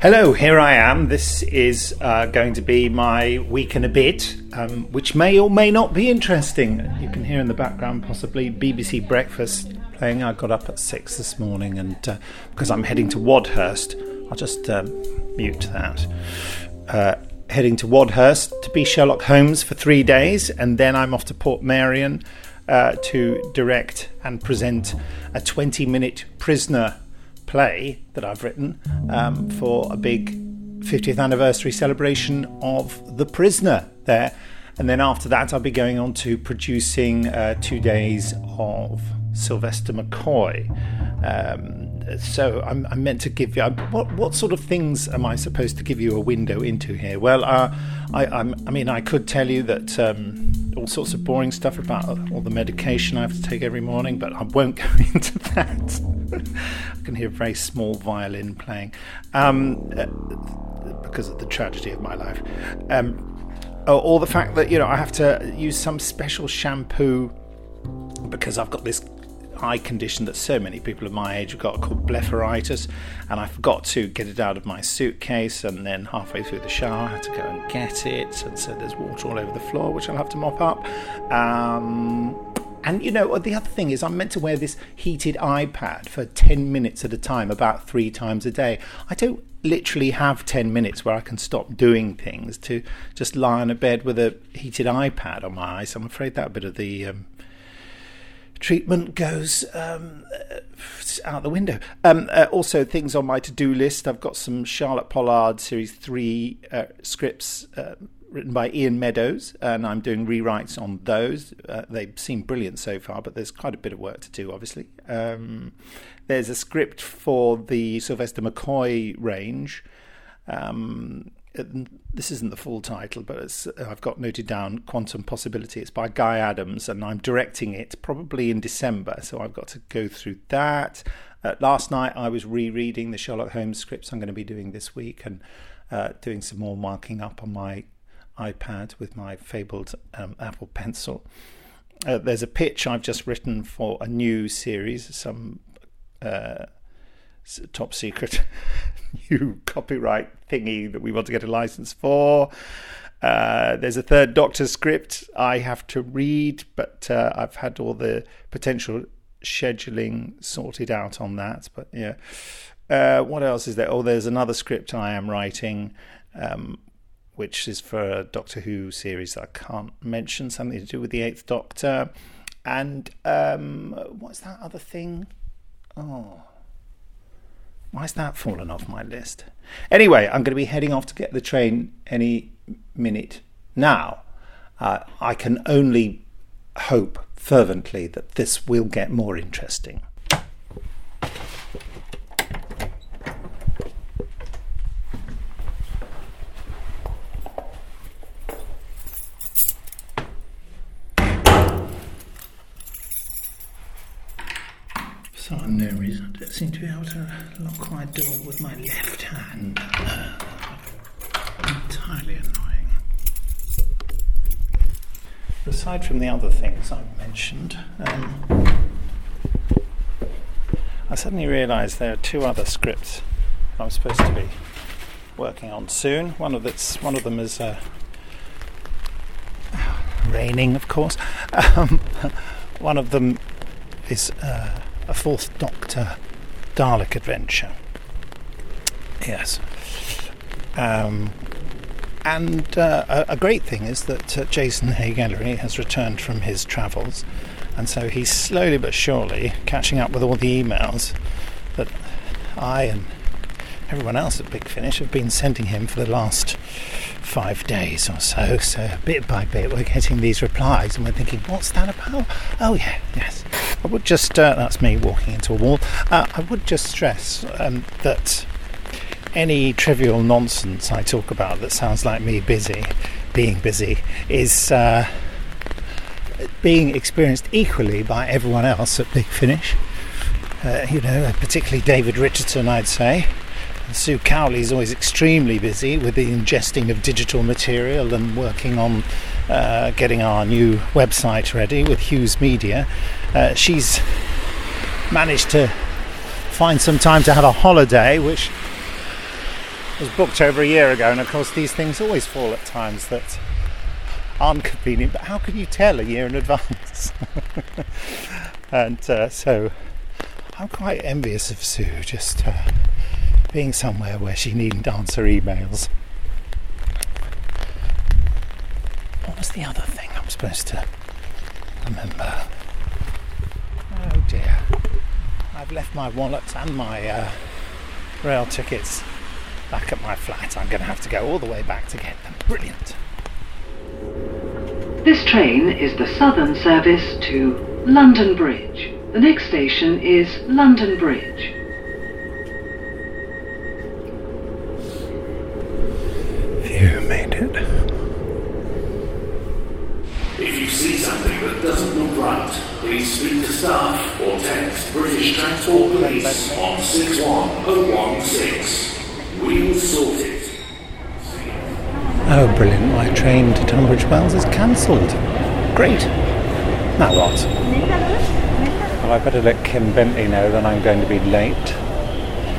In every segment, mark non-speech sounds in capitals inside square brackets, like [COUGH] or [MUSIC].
Hello, here I am. This is uh, going to be my week and a bit, um, which may or may not be interesting. You can hear in the background possibly BBC Breakfast playing. I got up at six this morning, and uh, because I'm heading to Wadhurst, I'll just um, mute that. Uh, heading to Wadhurst to be Sherlock Holmes for three days, and then I'm off to Portmeirion uh, to direct and present a 20 minute prisoner play that I've written um, for a big 50th anniversary celebration of The Prisoner there. And then after that, I'll be going on to producing uh, two days of Sylvester McCoy. Um, so I'm, I'm, meant to give you what what sort of things am I supposed to give you a window into here? Well, uh, I I'm, i mean I could tell you that um, all sorts of boring stuff about all the medication I have to take every morning, but I won't [LAUGHS] go into that. I can hear a very small violin playing um, uh, because of the tragedy of my life. Um, or the fact that you know I have to use some special shampoo because I've got this eye condition that so many people of my age have got called blepharitis, and I forgot to get it out of my suitcase. And then halfway through the shower, I had to go and get it, and so there's water all over the floor, which I'll have to mop up. Um, and you know, the other thing is, I'm meant to wear this heated eye pad for 10 minutes at a time, about three times a day. I don't literally have 10 minutes where I can stop doing things to just lie on a bed with a heated eye pad on my eyes. I'm afraid that bit of the um, treatment goes um, out the window. Um, uh, also, things on my to do list I've got some Charlotte Pollard Series 3 uh, scripts. Uh, written by Ian Meadows, and I'm doing rewrites on those. Uh, they seem brilliant so far, but there's quite a bit of work to do, obviously. Um, there's a script for the Sylvester McCoy range. Um, this isn't the full title, but I've got noted down Quantum Possibility. It's by Guy Adams, and I'm directing it probably in December, so I've got to go through that. Uh, last night I was rereading the Sherlock Holmes scripts I'm going to be doing this week and uh, doing some more marking up on my iPad with my fabled um, Apple Pencil. Uh, there's a pitch I've just written for a new series, some uh, top secret [LAUGHS] new copyright thingy that we want to get a license for. Uh, there's a third Doctor script I have to read, but uh, I've had all the potential scheduling sorted out on that. But yeah, uh, what else is there? Oh, there's another script I am writing, um, which is for a Doctor Who series that I can't mention, something to do with the Eighth Doctor. And um, what's that other thing? Oh, Why's that fallen off my list? Anyway, I'm going to be heading off to get the train any minute now. Uh, I can only hope fervently that this will get more interesting. some no reason, I don't seem to be able to lock my door with my left hand. entirely annoying. Aside from the other things I've mentioned, um, I suddenly realised there are two other scripts I'm supposed to be working on soon. One of that's one of them is uh, raining, of course. [LAUGHS] Um, one of them is. Uh, a Fourth Doctor Dalek adventure. Yes. Um, and uh, a, a, great thing is that uh, Jason Haigh-Ellery has returned from his travels, and so he's slowly but surely catching up with all the emails that I and everyone else at Big Finish have been sending him for the last five days or so. So bit by bit, we're getting these replies, and we're thinking, "What's that about?" Oh yeah, yes. I would just, uh, that's me walking into a wall. Uh, I would just stress um, that any trivial nonsense I talk about that sounds like me busy, being busy, is uh, being experienced equally by everyone else at Big Finish. Uh, you know, particularly David Richardson, I'd say. Sue Cowley is always extremely busy with the ingesting of digital material and working on uh, getting our new website ready with Hughes Media. Uh, she's managed to find some time to have a holiday, which was booked over a year ago, and of course, these things always fall at times that aren't convenient. But how can you tell a year in advance? [LAUGHS] and uh, so I'm quite envious of Sue just uh, being somewhere where she needn't answer emails. What was the other thing I'm supposed to remember? Oh dear. I've left my wallet and my uh, rail tickets back at my flat. I'm going to have to go all the way back to get them. Brilliant. This train is the southern service to London Bridge. The next station is London Bridge. Phew, made it. If you see something that doesn't look right, please speak to staff or text British Transport Police on 61016. We'll sort it. Oh, brilliant. My train to Tunbridge Wells is cancelled. Great. Now what? Well, I better let Ken Bentley know that I'm going to be late.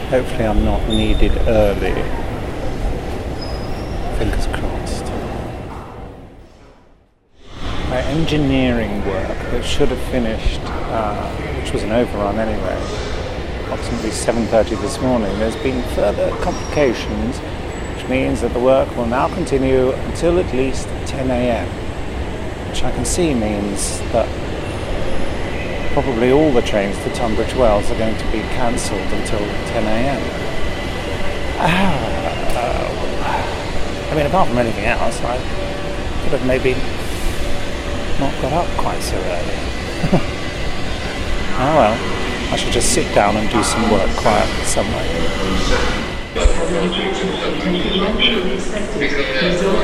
Hopefully, I'm not needed early. Fingers crossed. My engineering work that should have finished, uh, which was an overrun anyway, approximately 7.30 this morning, there's been further complications, which means that the work will now continue until at least 10 a.m., which I can see means that probably all the trains to Tunbridge Wells are going to be cancelled until 10 a.m. Ah, I mean, apart from anything else, I could have maybe not got up quite so early. [LAUGHS] oh well, I should just sit down and do some work quietly somewhere.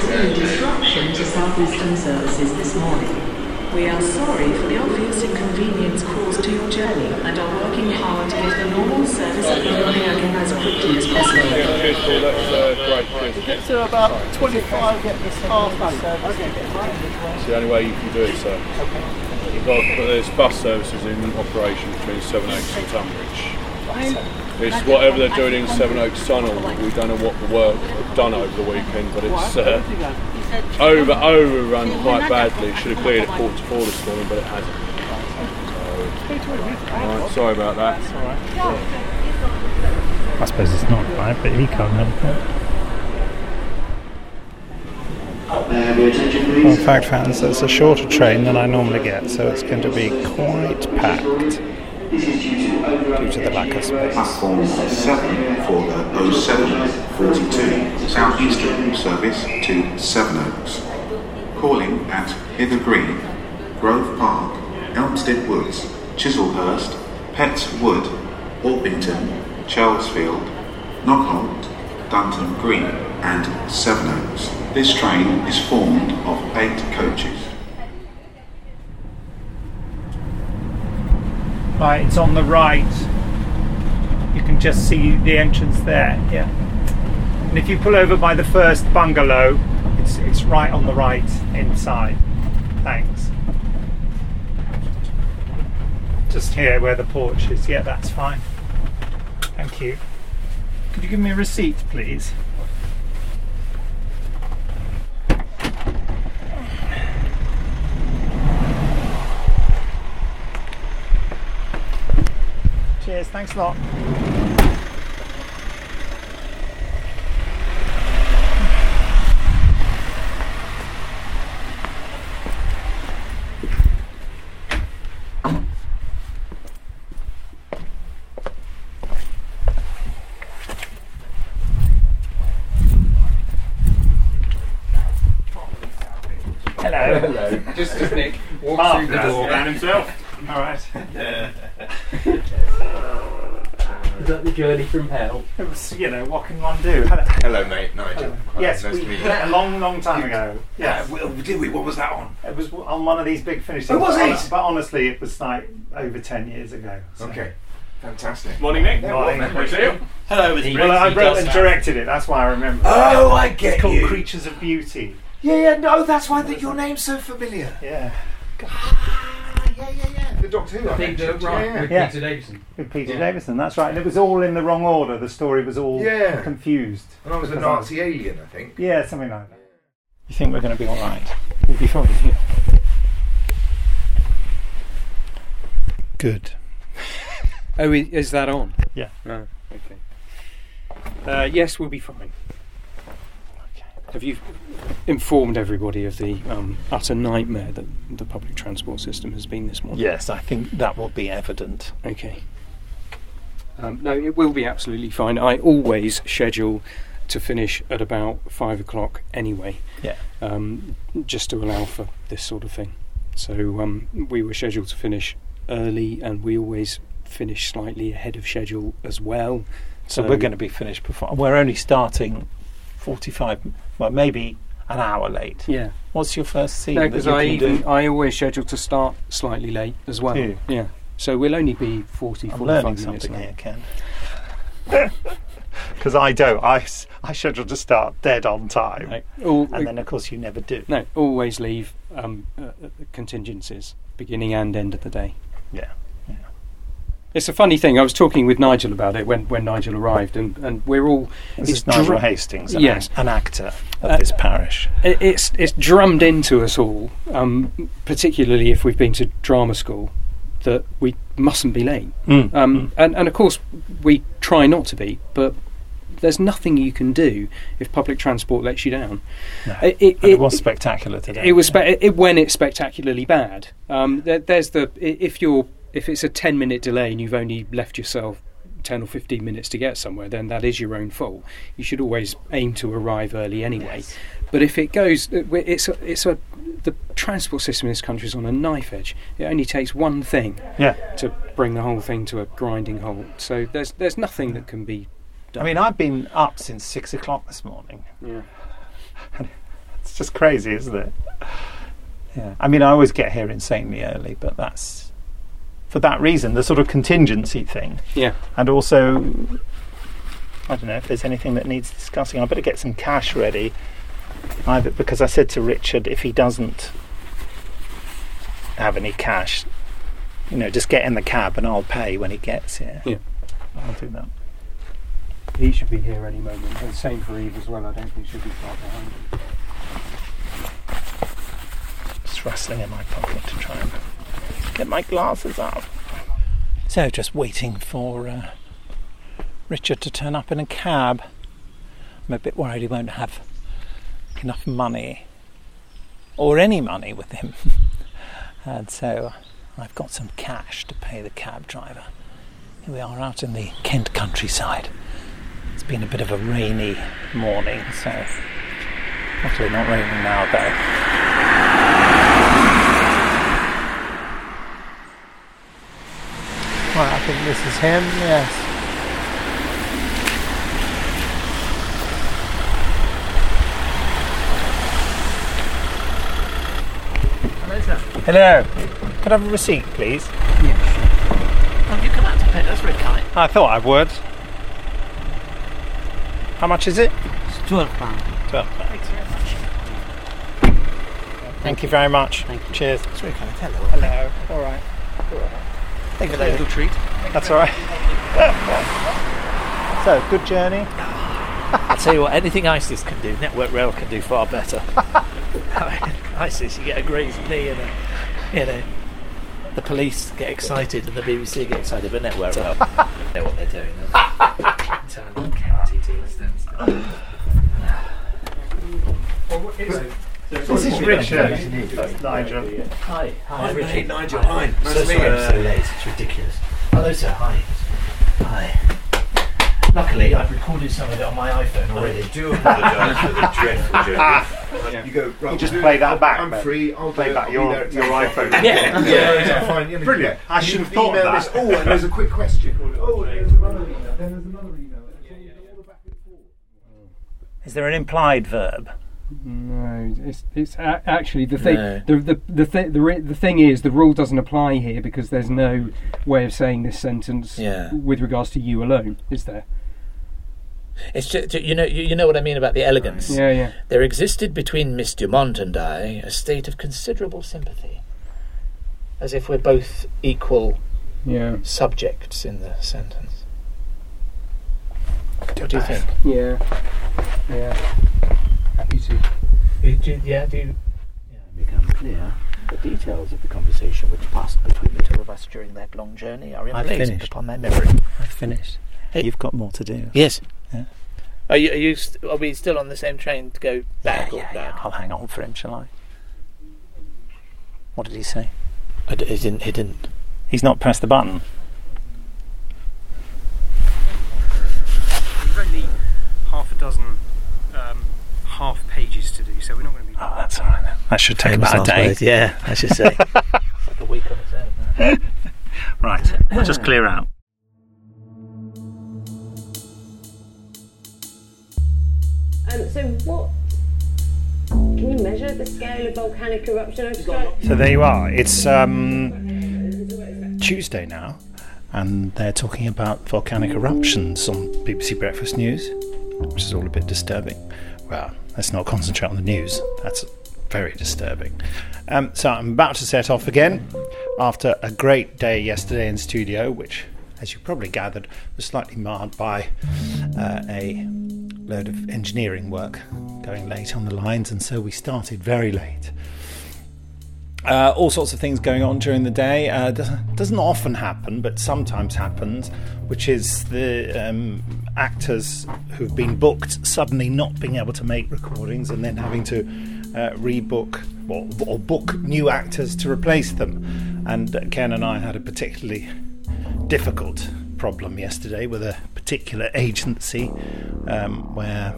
in disruption to Southeastern services this morning. We are sorry for the obvious inconvenience caused to your journey and are working hard to get the normal service up and running again as quickly as possible. Get to about 25 half It's the only way you can do it, sir. You've got, but there's bus services in operation between Sevenoaks and Tunbridge. It's whatever they're doing in Sevenoaks Tunnel. We don't know what the work done over the weekend, but it's uh, over overrun quite badly. It should have cleared at quarter to four this morning, but it hasn't. So, alright, sorry about that. I suppose it's not right, but he can't help it. May I have your attention, Well, in fact, fans, it's a shorter train than I normally get, so it's going to be quite packed This is due to overrun due to the lack of space. Platform 7 for the 0742 Southeastern service to Sevenoaks. Calling at Hither Green, Grove Park, Elmstead Woods, Chislehurst, Petts Wood, Orpington, Chelsfield, Knockholt, Dunton Green, and Sevenoaks. This train is formed of eight coaches. Right, it's on the right. You can just see the entrance there. Yeah. And if you pull over by the first bungalow, it's it's right on the right inside. Thanks. Just here where the porch is. Yeah, that's fine. Thank you. Could you give me a receipt, please? Cheers, thanks a lot. Hello. Hello. Just as Nick walks Mark through the door. yeah. himself. All right. Is that the journey from hell? It was, you know, what can one do? Hello. Hello, mate. Nigel. Yes, nice we to meet did it a long, long time ago. Yeah, Yes, well, did we? What was that on? it was on one of these big finishes. Oh, was it? But- But honestly, it was like over ten years ago. so- Okay, fantastic. Morning, Nick. Morning. Good to see. Hello, with Well, I wrote and directed it. That's why I remember. Oh, I get it's called you. Creatures of Beauty. Yeah, yeah. No, that's why that your name's so familiar. Yeah. Ah, Doctor Who I Peter, mentioned. right, Yeah, with Yeah. Peter Davison. With Peter Yeah. Davison, that's right. And it was all in the wrong order. The story was all Yeah. confused. And I was a Because I- Nazi alien, I think. Yeah, something like that. You think we're going to be all right? We'll be fine. Yeah. Good. [LAUGHS] Oh, is that on? Yeah. Oh, okay. Uh, yes, we'll be fine. Have you informed everybody of the um, utter nightmare that the public transport system has been this morning? Yes, I think that will be evident. Okay. Um, no, it will be absolutely fine. I always schedule to finish at about five o'clock anyway, Yeah. um, just to allow for this sort of thing. So um, we were scheduled to finish early, and we always finish slightly ahead of schedule as well. So, we're going to be finished before. We're only starting 45, well, maybe an hour late. Yeah. What's your first scene? No, because I even do? I always schedule to start slightly late as well. Yeah. So we'll only be 40, I'm 45 learning minutes something late. here, Ken. [LAUGHS] Because I don't. I, I schedule to start dead on time. Right. All- and then, of course, you never do. No, always leave um, uh, uh, contingencies, beginning and end of the day. Yeah. It's a funny thing. I was talking with Nigel about it when, when Nigel arrived, and, and we're all. This it's is Nigel dru- Hastings, an, yes, an actor of Uh, this parish. it's it's drummed into us all, um, particularly if we've been to drama school, that we mustn't be late. Mm, Um, and, and of course, we try not to be, but there's nothing you can do if public transport lets you down. No. It, it, it was spectacular today. It was spe- it, when it's spectacularly bad. Um, there, there's the if you're if it's a ten minute delay and you've only left yourself ten or fifteen minutes to get somewhere, then that is your own fault. You should always aim to arrive early anyway. But if it goes, uh, it's a, it's a the transport system in this country is on a knife edge. It only takes one thing Yeah. to bring the whole thing to a grinding halt. So there's there's nothing that can be done. I mean, I've been up since six o'clock this morning. Yeah. It's just crazy, isn't it? Yeah. I mean, I always get here insanely early, but that's for that reason, the sort of contingency thing. Yeah. And also, I don't know if there's anything that needs discussing. I better get some cash ready. Either because I said to Richard, if he doesn't have any cash, you know, just get in the cab and I'll pay when he gets here. Yeah. I'll do that. He should be here any moment. And same for Eve as well. I don't think she'll be far behind. Just rustling in my pocket to try and get my glasses up. So, just waiting for uh, Richard to turn up in a cab. I'm a bit worried he won't have enough money or any money with him. [LAUGHS] and so I've got some cash to pay the cab driver. Here we are out in the Kent countryside. It's been a bit of a rainy morning, so luckily not raining now though. Well, I think this is him, yes. Hello, sir. Hello. Could I have a receipt, please? Oh, you come out to pay. That's very kind. I thought I would. How much is it? It's twelve pounds. Twelve pounds. Thank you very much. Thank you. Cheers. That's very kind. Hello. Hello. All right. Thank you. Little treat. That's all right. [LAUGHS] so, good journey. Ah, I tell you what, anything ISIS can do, Network Rail can do far better. I [LAUGHS] mean, [LAUGHS] ISIS, you get a grazed knee and a, you know, the police get excited and the BBC get excited, but Network Rail know what they're doing. Italian county deal stands This is Richard. That's Nigel. Hi. Hi, Hi, Richard. mate, Nigel. Hi. Nice so to meet you. I'm so late. It's ridiculous. Hello, sir. Hi. Hi. Luckily, I've recorded some of it on my iPhone already. I do apologise for the dreadful journey. [LAUGHS] Ah. You go, right, You just we'll play that back, I'm Ben. free. I'll Play do back your- be there at your 10 o'clock. iPhone. Yeah. yeah. fine. You know, Brilliant. I should have thought of that. This. Oh, and there's a quick question. [LAUGHS] Oh, there's another email. Then there's another email. Is there an implied verb? No, it's it's a- actually the thing. No. The the the, th- the re- the thing is the rule doesn't apply here because there's no way of saying this sentence Yeah. with regards to you alone, is there? It's just, you know, you, you know what I mean about the elegance. Yeah, yeah. There existed between Miss Dumont and I a state of considerable sympathy. as if we're both equal Yeah. subjects in the sentence. What do you think? Yeah. Yeah. Happy to. You- do yeah, do you yeah, become clear? The details of the conversation which passed between the two of us during that long journey are I've emblazoned upon my memory. I've finished. Hey. You've got more to do. Yes. Yeah. Are you? Are you? St- are we still on the same train to go back yeah, or yeah, back? yeah. I'll hang on for him, shall I? What did he say? I d- he didn't. He didn't. He's not pressed the button. We've only half a dozen half pages to do, so we're not going to be. Oh, that's all right then. That should take Famous about a day. words, Yeah, I should say. it's [LAUGHS] like a week on its own. [LAUGHS] Right, I'll just clear out. Um, so what? Can you measure the scale of volcanic eruption? I've just tried. So there you are. It's um, Tuesday now, and they're talking about volcanic eruptions on BBC Breakfast News, which is all a bit disturbing. Well, let's not concentrate on the news. That's very disturbing. Um, so I'm about to set off again after a great day yesterday in studio, which, as you probably gathered, was slightly marred by uh, a load of engineering work going late on the lines, and so we started very late. Uh, all sorts of things going on during the day. Uh, doesn't, often happen, but sometimes happens, which is the um, actors who've been booked suddenly not being able to make recordings and then having to uh, rebook or, or book new actors to replace them. And Ken and I had a particularly difficult problem yesterday with a particular agency um, where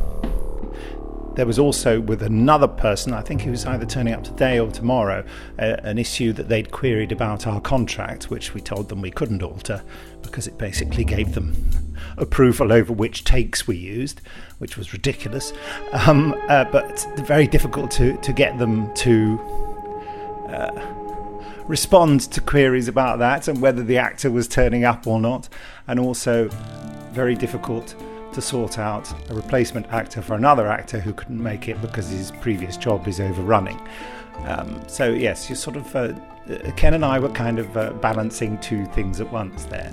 there was also with another person, I think he was either turning up today or tomorrow, uh, an issue that they'd queried about our contract, which we told them we couldn't alter because it basically gave them [LAUGHS] approval over which takes we used, which was ridiculous. Um, uh, but very difficult to, to get them to uh, respond to queries about that and whether the actor was turning up or not, and also very difficult to sort out a replacement actor for another actor who couldn't make it because his previous job is overrunning. Um, so yes, you sort of uh, uh, Ken and I were kind of uh, balancing two things at once there,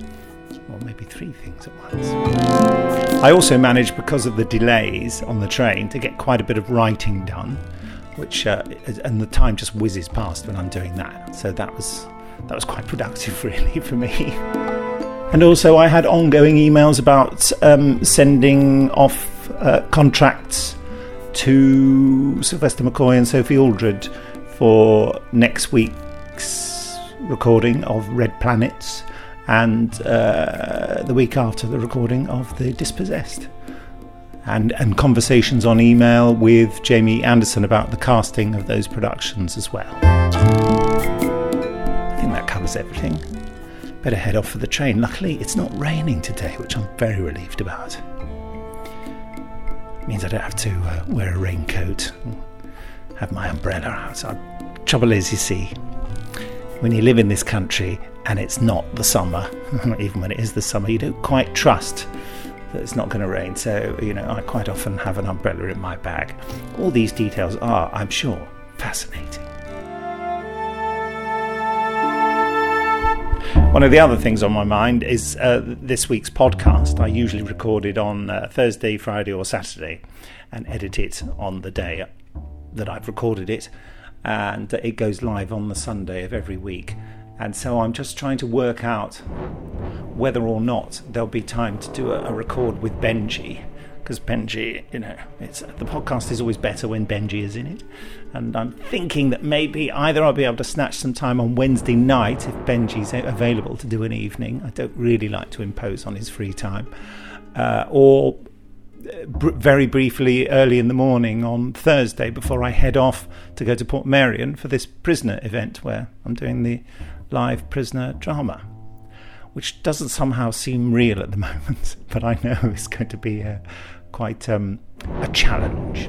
or maybe three things at once. I also managed because of the delays on the train to get quite a bit of writing done, which uh, and the time just whizzes past when I'm doing that. So that was that was quite [LAUGHS] productive really for me. [LAUGHS] And also, I had ongoing emails about um, sending off uh, contracts to Sylvester McCoy and Sophie Aldred for next week's recording of Red Planets and uh, the week after the recording of The Dispossessed. And, and conversations on email with Jamie Anderson about the casting of those productions as well. I think that covers everything better head off for the train. Luckily, it's not raining today, which I'm very relieved about. It means I don't have to uh, wear a raincoat, have my umbrella out. outside. Trouble is, you see, when you live in this country and it's not the summer, [LAUGHS] even when it is the summer, you don't quite trust that it's not going to rain. So, you know, I quite often have an umbrella in my bag. All these details are, I'm sure, fascinating. One of the other things on my mind is uh, this week's podcast. I usually record it on uh, Thursday, Friday, or Saturday and edit it on the day that I've recorded it. And it goes live on the Sunday of every week. And so I'm just trying to work out whether or not there'll be time to do a, a record with Benji. Because Benji, you know, it's the podcast is always better when Benji is in it. And I'm thinking that maybe either I'll be able to snatch some time on Wednesday night if Benji's available to do an evening. I don't really like to impose on his free time. Uh, or uh, br- very briefly early in the morning on Thursday before I head off to go to Portmeirion for this prisoner event where I'm doing the live prisoner drama, which doesn't somehow seem real at the [LAUGHS] moment, but I know it's going to be uh, quite um, a challenge.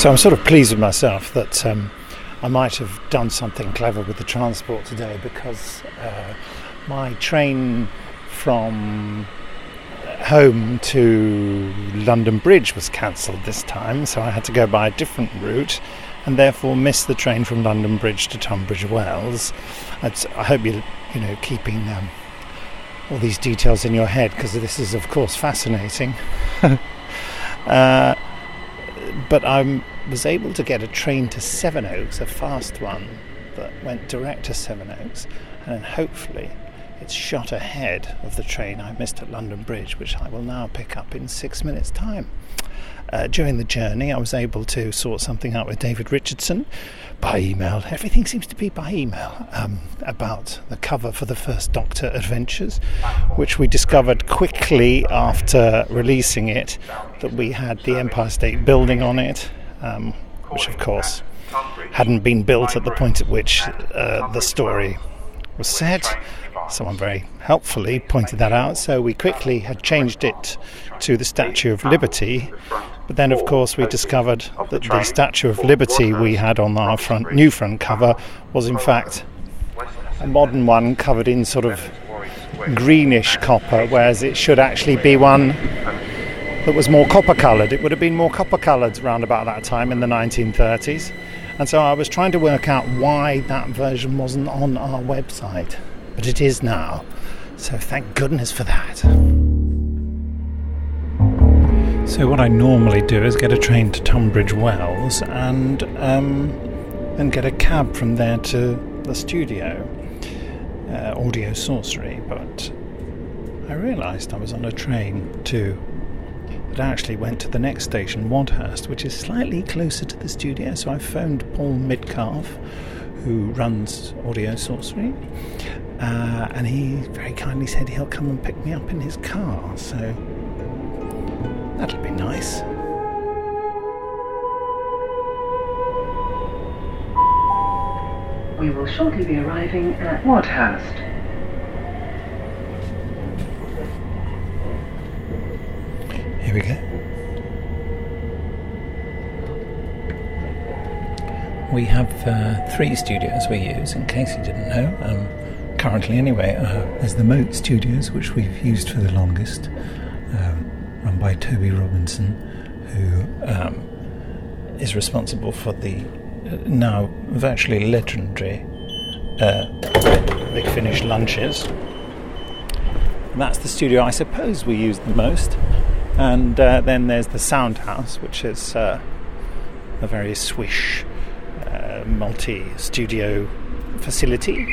So I'm sort of pleased with myself that um, I might have done something clever with the transport today because uh, my train from home to London Bridge was cancelled this time, so I had to go by a different route and therefore missed the train from London Bridge to Tunbridge Wells. I'd, I hope you're you know, keeping um, all these details in your head because this is, of course, fascinating. [LAUGHS] uh, but I was able to get a train to Sevenoaks, a fast one that went direct to Sevenoaks, and hopefully it's shot ahead of the train I missed at London Bridge, which I will now pick up in six minutes' time. Uh, during the journey, I was able to sort something out with David Richardson by email. Everything seems to be by email um, about the cover for the first Doctor Adventures, which we discovered quickly after releasing it that we had the Empire State Building on it, um, which of course hadn't been built at the point at which uh, the story was set. Someone very helpfully pointed that out, so we quickly had changed it to the Statue of Liberty. But then, of course, we discovered that the Statue of Liberty we had on our front new front cover was, in fact, a modern one covered in sort of greenish copper, whereas it should actually be one that was more copper coloured. It would have been more copper coloured around about that time in the 1930s. And so I was trying to work out why that version wasn't on our website, but it is now. So thank goodness for that. So what I normally do is get a train to Tunbridge Wells and um, get a cab from there to the studio, uh, Audio Sorcery. But I realised I was on a train to that actually went to the next station, Wadhurst, which is slightly closer to the studio. So I phoned Paul Midcalf, who runs Audio Sorcery, uh, and he very kindly said he'll come and pick me up in his car. So that'll be nice. We will shortly be arriving at Wadhurst. We go. We have uh, three studios we use, in case you didn't know. Um, currently, anyway, uh, there's the Moat Studios, which we've used for the longest, um, run by Toby Robinson, who um, is responsible for the uh, now virtually legendary uh, Big Finish lunches. And that's the studio I suppose we use the most. And uh, then there's the Sound House, which is uh, a very swish uh, multi studio facility.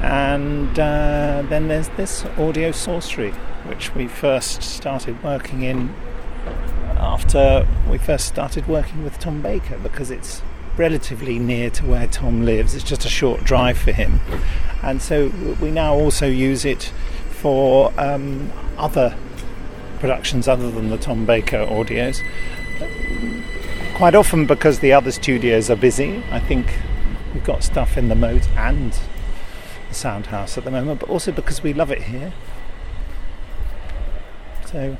And uh, then there's this Audio Sorcery, which we first started working in after we first started working with Tom Baker because it's relatively near to where Tom lives. It's just a short drive for him. And so we now also use it for um, other productions other than the Tom Baker audios. Quite often because the other studios are busy. I think we've got stuff in the Moat and the Sound House at the moment, but also because we love it here. So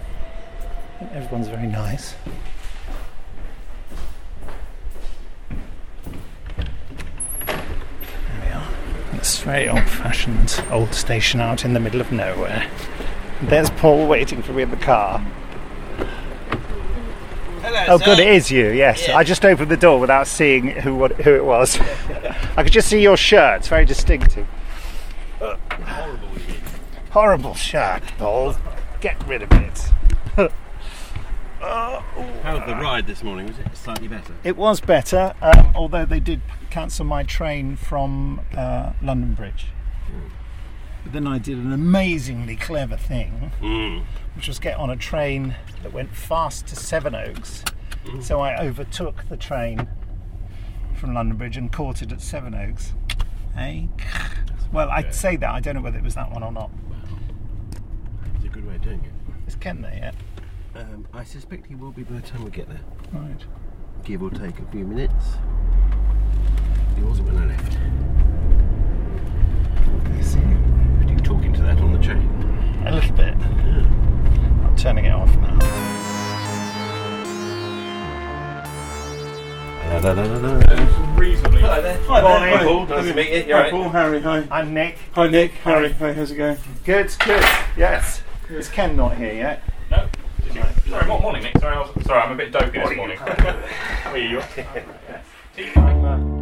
everyone's very nice. There we are. Very old fashioned old station out in the middle of nowhere. There's Paul waiting for me in the car. Hello, Oh, sir. good, it is you. Yes, Yeah. I just opened the door without seeing who what, who it was. [LAUGHS] I could just see your shirt. It's very distinctive. Horrible shirt, Paul. Get rid of it. [LAUGHS] How was the ride this morning? Was it slightly better? It was better, uh, although they did cancel my train from uh, London Bridge. But then I did an amazingly clever thing, Mm. which was get on a train that went fast to Sevenoaks. So I overtook the train from London Bridge and caught it at Sevenoaks. Hey? Well, I'd say that. I don't know whether it was that one or not. It's a good way of doing it. Is Ken there yet? Um, I suspect he will be by the time we get there. Right. Give or take a few minutes. He wasn't when I left. I see. Were you talking to that on the train? A little bit. I'm turning it off now. Reasonably. Hello there. Hi, Morning. there. Paul. Nice to meet you. You Hi, alright? Paul. Harry. Hi. I'm Nick. Hi, Nick. Harry. Hi. How's it going? Good, good. Yes. Is Ken not here yet? No. Did? Sorry, mo- morning, Nick. Sorry, I was, sorry, I'm a bit dopey this morning. [LAUGHS] How are you? Tea uh,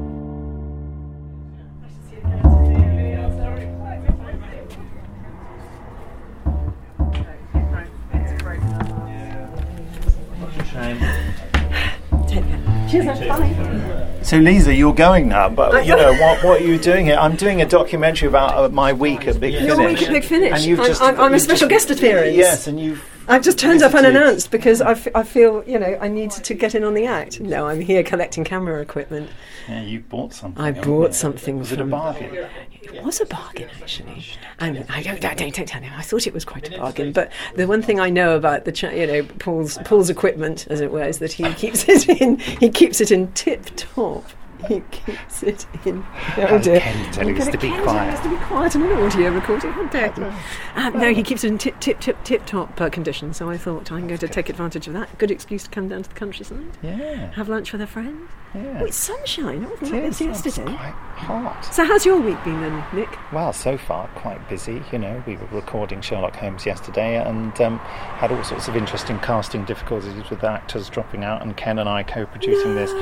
So Lisa, you're going now, but you know what? What are you doing here? I'm doing a documentary about uh, my week at Big Finish. Your Finish. week at Big Finish. And you've I'm, just, I'm, I'm a you've special just- guest appearance. Yes, and you've I've just turned up unannounced because I, f- I feel, you know, I need to get in on the act. No, I'm here collecting camera equipment. Yeah, you bought something. I bought you? something Was it a bargain? It was a bargain, actually. And I don't, I don't, don't tell him. I thought it was quite a bargain. But the one thing I know about the, cha- you know, Paul's Paul's equipment, as it were, is that he keeps [LAUGHS] it in. He keeps it in tip top. He keeps it in. Oh And dear! Ken's telling us gonna- be quiet. us to be quiet on an audio recording. How dare you? Um, no, he keeps it in tip, tip, tip, tip top uh, condition. So I thought I'm going to take advantage of that. Good excuse to come down to the countryside. Yeah. Have lunch with a friend. Yeah. Oh, it's sunshine. It wasn't It is, this it's yesterday. quite hot. So how's your week been then, Nick? Well, so far quite busy. You know, we were recording Sherlock Holmes yesterday and um, had all sorts of interesting casting difficulties with actors dropping out, and Ken and I co-producing this.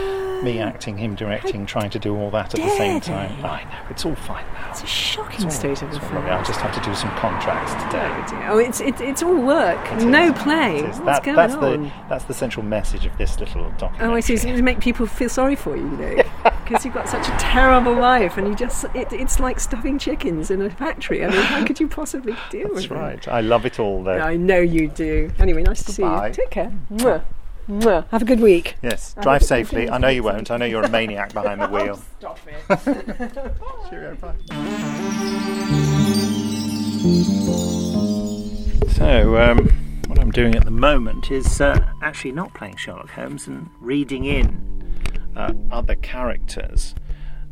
Me acting, him directing, trying to do all that at the same time. I know it's all fine now. It's a shocking It's state of affairs. I just have to do some contracts today. Oh, oh it's it, it's all work, It is. no play. What's. That- going that's on? the that's the central message of this little documentary. Oh, I see. It's to make people feel sorry for you, Nick, because [LAUGHS] you've got such a terrible life, and you just it, it's like stuffing chickens in a factory. I mean, how could you possibly [LAUGHS] deal with it? That's it? right. I love it all though. I know you do. Anyway, nice to see you. Take care. Mm. Mwah. Mwah. Have a good week. Yes, I drive safely. I know you won't. I know you're a maniac behind the [LAUGHS] wheel. Stop it. [LAUGHS] Cheerio, So, um, what I'm doing at the moment is uh, actually not playing Sherlock Holmes and reading in uh, other characters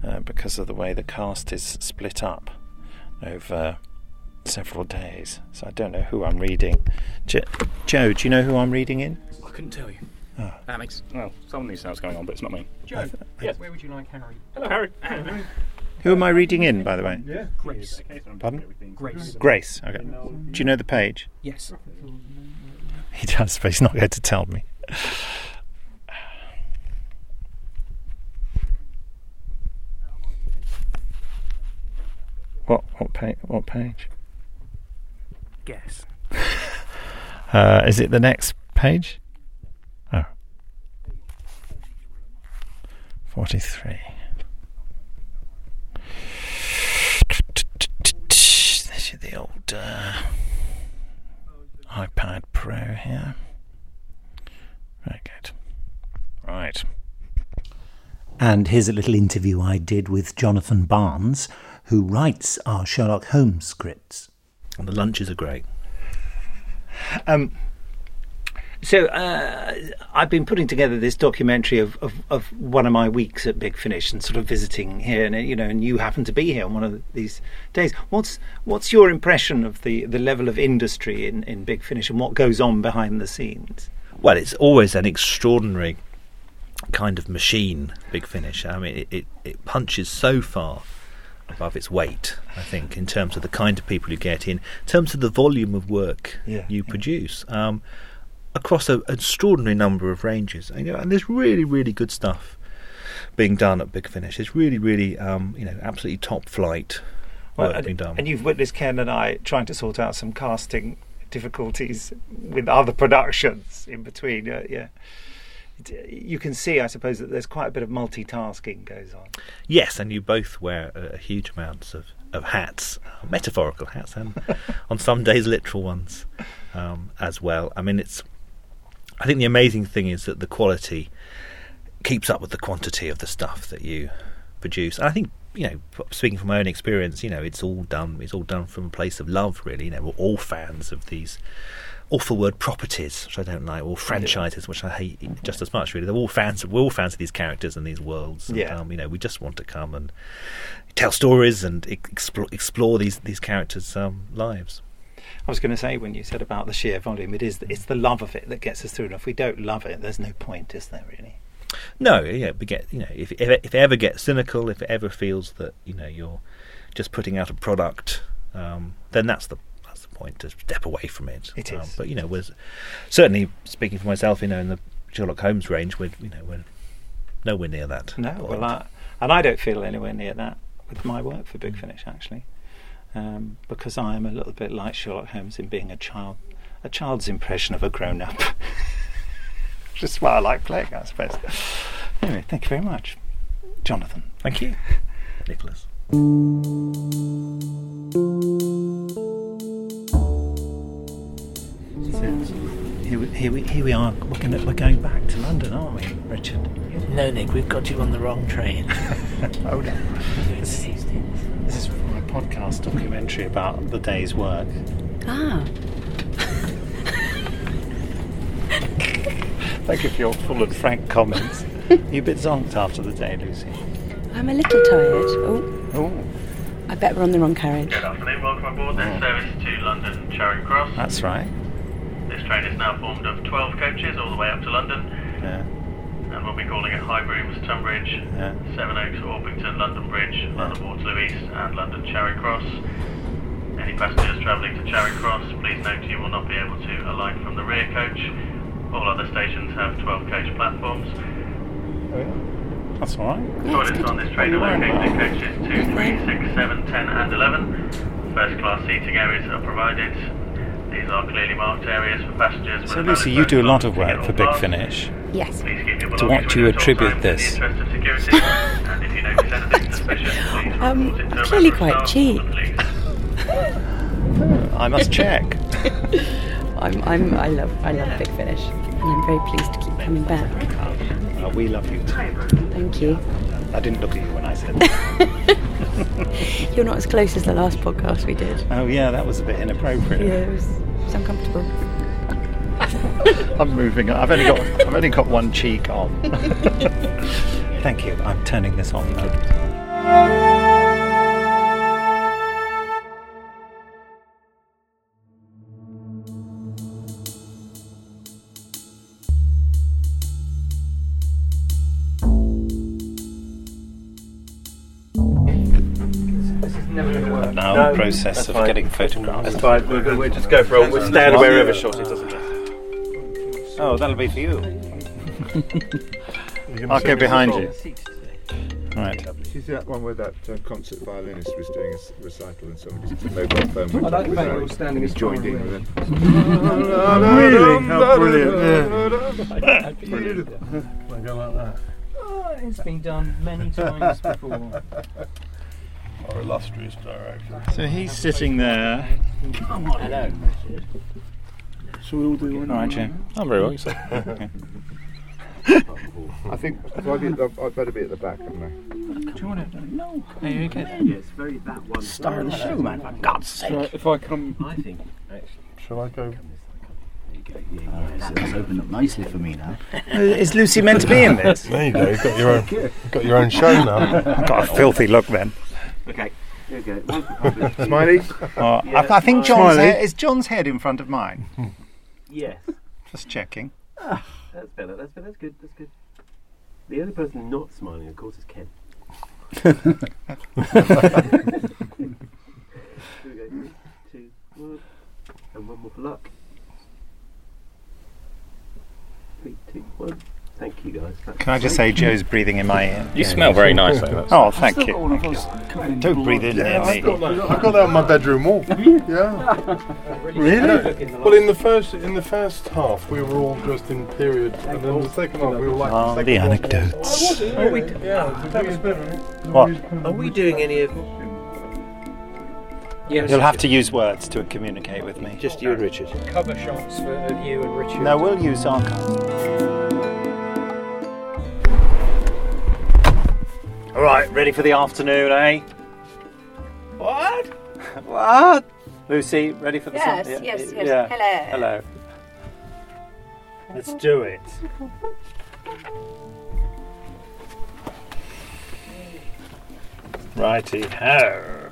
uh, because of the way the cast is split up over several days. So I don't know who I'm reading. Jo- Joe, do you know who I'm reading in? I couldn't tell you. Oh. That makes well, someone needs to know what's going on, but it's not me. Joe, Yes. where would you like Harry? Hello, Harry. Who am I reading in, by the way? Yeah. Grace. Pardon? Grace. Grace. Okay. Do you know the page? Yes. He does, but he's not going to tell me. What what page? What page? Guess. Uh, is it the next page? 43. This is the old uh, iPad Pro here. Very good. Right. And here's a little interview I did with Jonathan Barnes, who writes our Sherlock Holmes scripts. And the lunches are great. Um, so uh, I've been putting together this documentary of, of, of one of my weeks at Big Finish and sort of visiting here, and you know, and you happen to be here on one of these days. What's what's your impression of the, the level of industry in, in Big Finish and what goes on behind the scenes? Well, it's always an extraordinary kind of machine, Big Finish. I mean, it, it, it punches so far above its weight, I think, in terms of the kind of people you get in, in terms of the volume of work Yeah, you produce. Um, across a, an extraordinary number of ranges, and, you know, and there's really, really good stuff being done at Big Finish. It's really, really, um, you know, absolutely top flight Well, work and, being done. and you've witnessed Ken and I trying to sort out some casting difficulties with other productions in between. Uh, yeah, you can see, I suppose, that there's quite a bit of multitasking goes on. Yes, and you both wear a, huge amounts of, of hats, uh, metaphorical hats, and [LAUGHS] on some days literal ones um, as well. I mean, it's. I think the amazing thing is that the quality keeps up with the quantity of the stuff that you produce. And I think you know, speaking from my own experience, you know, it's all done. It's all done from a place of love, really. You know, we're all fans of these awful word properties, which I don't like, or franchises, which I hate just as much. Really, they're all fans. We're all fans of these characters and these worlds. And, Yeah. um, you know, we just want to come and tell stories and explore, explore these these characters' um, lives. I was going to say when you said about the sheer volume, it is it's the love of it that gets us through. And if we don't love it, there's no point, is there really? No, yeah, we get you know if if it, if it ever gets cynical, if it ever feels that you know you're just putting out a product, um, then that's the that's the point to step away from it. It Um, is. but you know, we're certainly speaking for myself. You know, in the Sherlock Holmes range, we're you know we're nowhere near that. No, well, I, and I don't feel anywhere near that with my work for Big Finish actually, um, because I am a little bit like Sherlock Holmes in being a child, a child's impression of a grown-up. [LAUGHS] Just why I like playing, I suppose. Anyway, thank you very much, Jonathan. Thank you, [LAUGHS] Nicholas. Here we, here we, here we are. We're, gonna, we're going back to London, aren't we, Richard? No, Nick, we've got you on the wrong train. [LAUGHS] Hold on. This, this is my podcast documentary about the day's work. Ah. Thank you for your full and frank comments. you a bit zonked after the day, Lucy? I'm a little tired. Oh. Oh. I bet we're on the wrong carriage. Good afternoon, welcome aboard this service to London Charing Cross. That's right. This train is now formed of 12 coaches all the way up to London, Yeah. And we'll be calling at High Brooms, Tunbridge, Yeah. Sevenoaks, Orpington, London Bridge, London Waterloo East, and London Charing Cross. Any passengers travelling to Charing Cross, please note you will not be able to alight from the rear coach. All other stations have 12 coach platforms. Oh, That's all right. Toilets on this train are located in coaches 2, 3, 6, 7, 10 and 11. First class seating areas are provided. These are clearly marked areas for passengers. So, Lucy, you do a lot of work for Big pass. Finish. Yes. Please keep To what do you with at all attribute this? In the interest of security, and if you notice anything suspicious, please Um, report it to I'm a clearly quite cheap. or the police. I must check. [LAUGHS] I'm, I'm, I love, I love Big Finish, and I'm very pleased to keep coming back. Uh, we love you too. Thank you. I didn't look at you when I said [LAUGHS] that. You're not as close as the last podcast we did. oh, yeah, that was a bit inappropriate. Yeah, it was, it was uncomfortable. [LAUGHS] I'm moving. on. I've only got. I've only got one cheek on. [LAUGHS] Thank you. I'm turning this off now. Never work. Now No, process of fine. getting photographs. That's fine. We'll, we'll just go for a we'll stand wherever shot. It doesn't matter. Oh, that'll be for you. I'll sing go behind you. Right. She's that one where that uh, concert violinist was doing a s- recital and somebody's mobile phone went I like off the fact and you're standing he's as joined in with it. Really? [LAUGHS] How brilliant. Beautiful. I go like that. Oh, it's been done many times before. Our illustrious director. So he's sitting there. Hello. Shall we all do one? All right, Jim. Mm-hmm. I'm very well. You say. Okay. [LAUGHS] I think so I'd, be, I'd better be at the back, hadn't I? Do you want to? No. Are you okay? Yes, very that one. Star of the show, man. For God's sake. Shall I- if I come, I think, actually. shall I go? Yeah, oh, it's, it's opened up nicely for me now. [LAUGHS] Is Lucy meant to be in this? There you go. You've got your own. You've got your own show now. [LAUGHS] Got a filthy look then. Okay, here we go. One for public. Smiley? Oh, Yeah, I, I think John's Smiley. head, is John's head in front of mine. Yes. Just checking. Ah, that's better. That's better. That's good. That's good. The only person not smiling, of course, is Ken. [LAUGHS] Here we go. Three, two, one, and one more for luck. Three, two, one. Thank you, guys. That's Can I just say Joe's breathing in my ear? You smell very nice, though. Oh, thank you. got all of Thank you. Don't breathe blood. in near I've got me. that. I've got that on my bedroom wall. [LAUGHS] Yeah. Really? Well, in the first in the first half, we were all dressed in period, and then the second half, we were like. Ah, second the half. anecdotes. Oh, we, yeah, that was better. What? Are we doing any of Yes. You'll have to use words to communicate with me. just you and Richard? cover shots for of you and Richard. No, we'll use archives. All right, ready for the afternoon, eh? What? what? Lucy, ready for the Yes, sun? yes, yes. Yeah. Hello. Hello. Let's do it. Righty ho.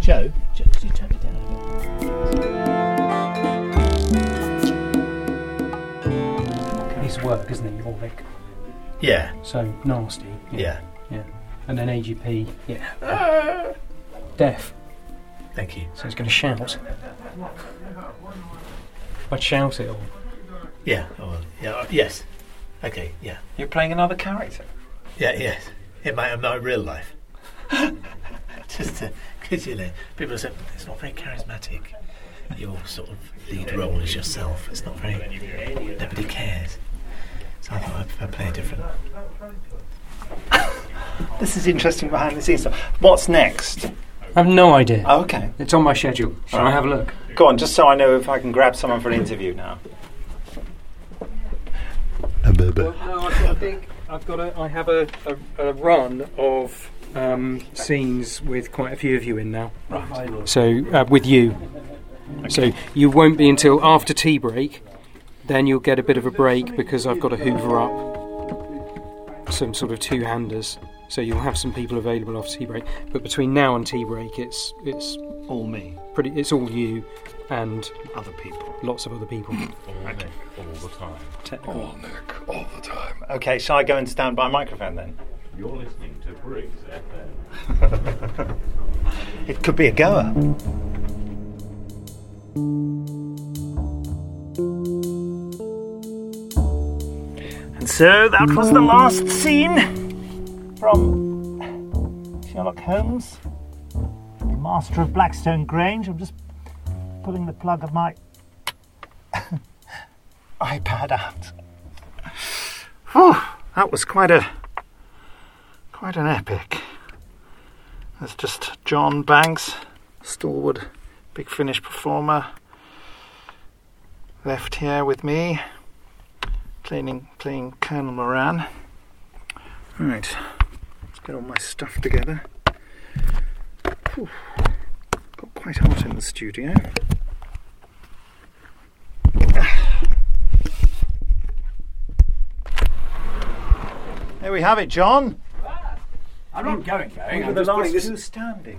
Joe, Joe, could you turn it down a bit? His work, isn't he, Orlick? Yeah. So nasty. Yeah. Yeah. And then AGP, yeah. Deaf. Thank you. So he's going to shout. I'd shout it all. Yeah. Oh, yeah. uh, Yes. Okay. Yeah. You're playing another character. Yeah. Yes. In my, in my real life. [LAUGHS] Just because you know, people say it's not very charismatic. Your sort of lead role is yourself. It's not very. Nobody cares. So I thought I'd, I'd play a different. [COUGHS] This is interesting behind the scenes stuff. What's next? I have no idea. Oh, okay. It's on my schedule. Shall I have a look? Go on, just so I know if I can grab someone for an interview now. Well, no, I, I think I've got a. I have a, a, a run of um, scenes with quite a few of you in now. Right. So uh, with you. So you won't be until after tea break. Then you'll get a bit of a break because I've got to hoover up some sort of two-handers. So you'll have some people available after tea break. But between now and tea break, it's it's all me. Pretty. It's all you and other people. Lots of other people. all Okay. all the time. Technical. All Nick, all the time. Okay, shall I go and stand by a microphone then? You're listening to Briggs FM. [LAUGHS] It could be a goer. So that was the last scene from Sherlock Holmes, the Master of Blackstone Grange. I'm just pulling the plug of my [LAUGHS] iPad out. Whew, that was quite a quite an epic. There's just John Banks, stalwart, big Finish performer, left here with me, playing playing Colonel Moran. Right, let's get all my stuff together. Whew, got quite hot in the studio. There we have it, John. Ah, I'm not going, going. I'm the just standing.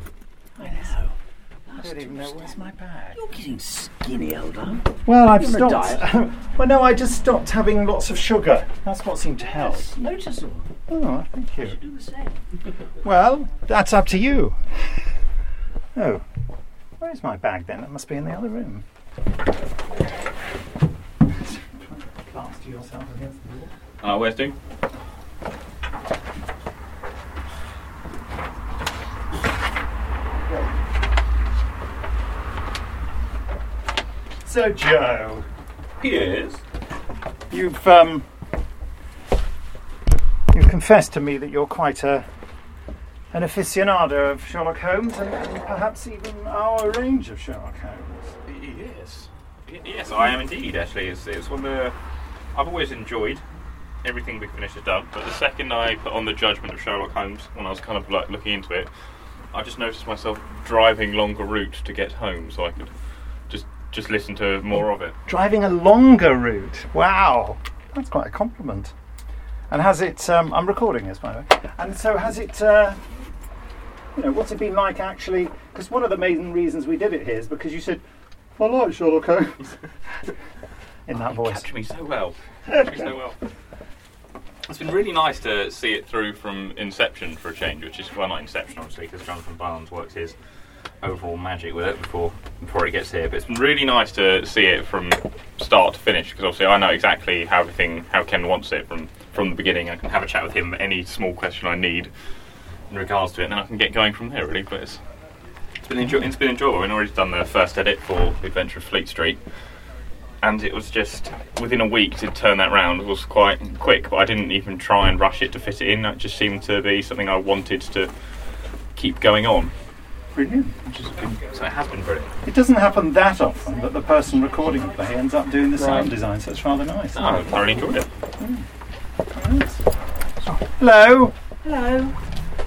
I don't even know where's my bag. You're getting skinny, old man. Well, I've You're stopped. diet. [LAUGHS] well, no, I just stopped having lots of sugar. That's what seemed to help. It's noticeable. Oh, thank you. Do the same. [LAUGHS] Well, that's up to you. [LAUGHS] Oh, where's my bag then? It must be in the other room. Plaster yourself against the wall. Uh, where's Dean? So, Joe, Yes. you've um, you've confessed to me that you're quite a an aficionado of Sherlock Holmes and, and perhaps even our range of Sherlock Holmes. Yes. Y- Yes, I am indeed. Actually, it's, it's one of the. I've always enjoyed everything Big Finish has done, but the second I put on the judgment of Sherlock Holmes, when I was kind of like looking into it, I just noticed myself driving longer route to get home, so I could just just listen to more of it. Driving a longer route. Wow, that's quite a compliment. And has it? Um, I'm recording this, by the way. And so has it? Uh, you know, what's it been like actually? Because one of the main reasons we did it here is because you said, "I like Sherlock Holmes." [LAUGHS] In that voice. Catch me so well. Catch me so well. It's been really nice to see it through from Inception for a change, which is well not Inception obviously because Jonathan Barnes works his overall magic with it before before it gets here. But it's been really nice to see it from start to finish because obviously I know exactly how everything how Ken wants it from from the beginning. I can have a chat with him any small question I need in regards to it, and then I can get going from there really. But it's it's been enjoy- it's been enjoyable. We've already done the first edit for The Adventure of Fleet Street and it was just within a week to turn that round it was quite quick. But I didn't even try and rush it to fit it in. That just seemed to be something I wanted to keep going on. Brilliant. Which is been, so it has been brilliant. It doesn't happen that often that the person recording a play ends up doing the sound design, so it's rather nice. Ah, no, I thoroughly enjoyed it. Hmm. Hello. Hello.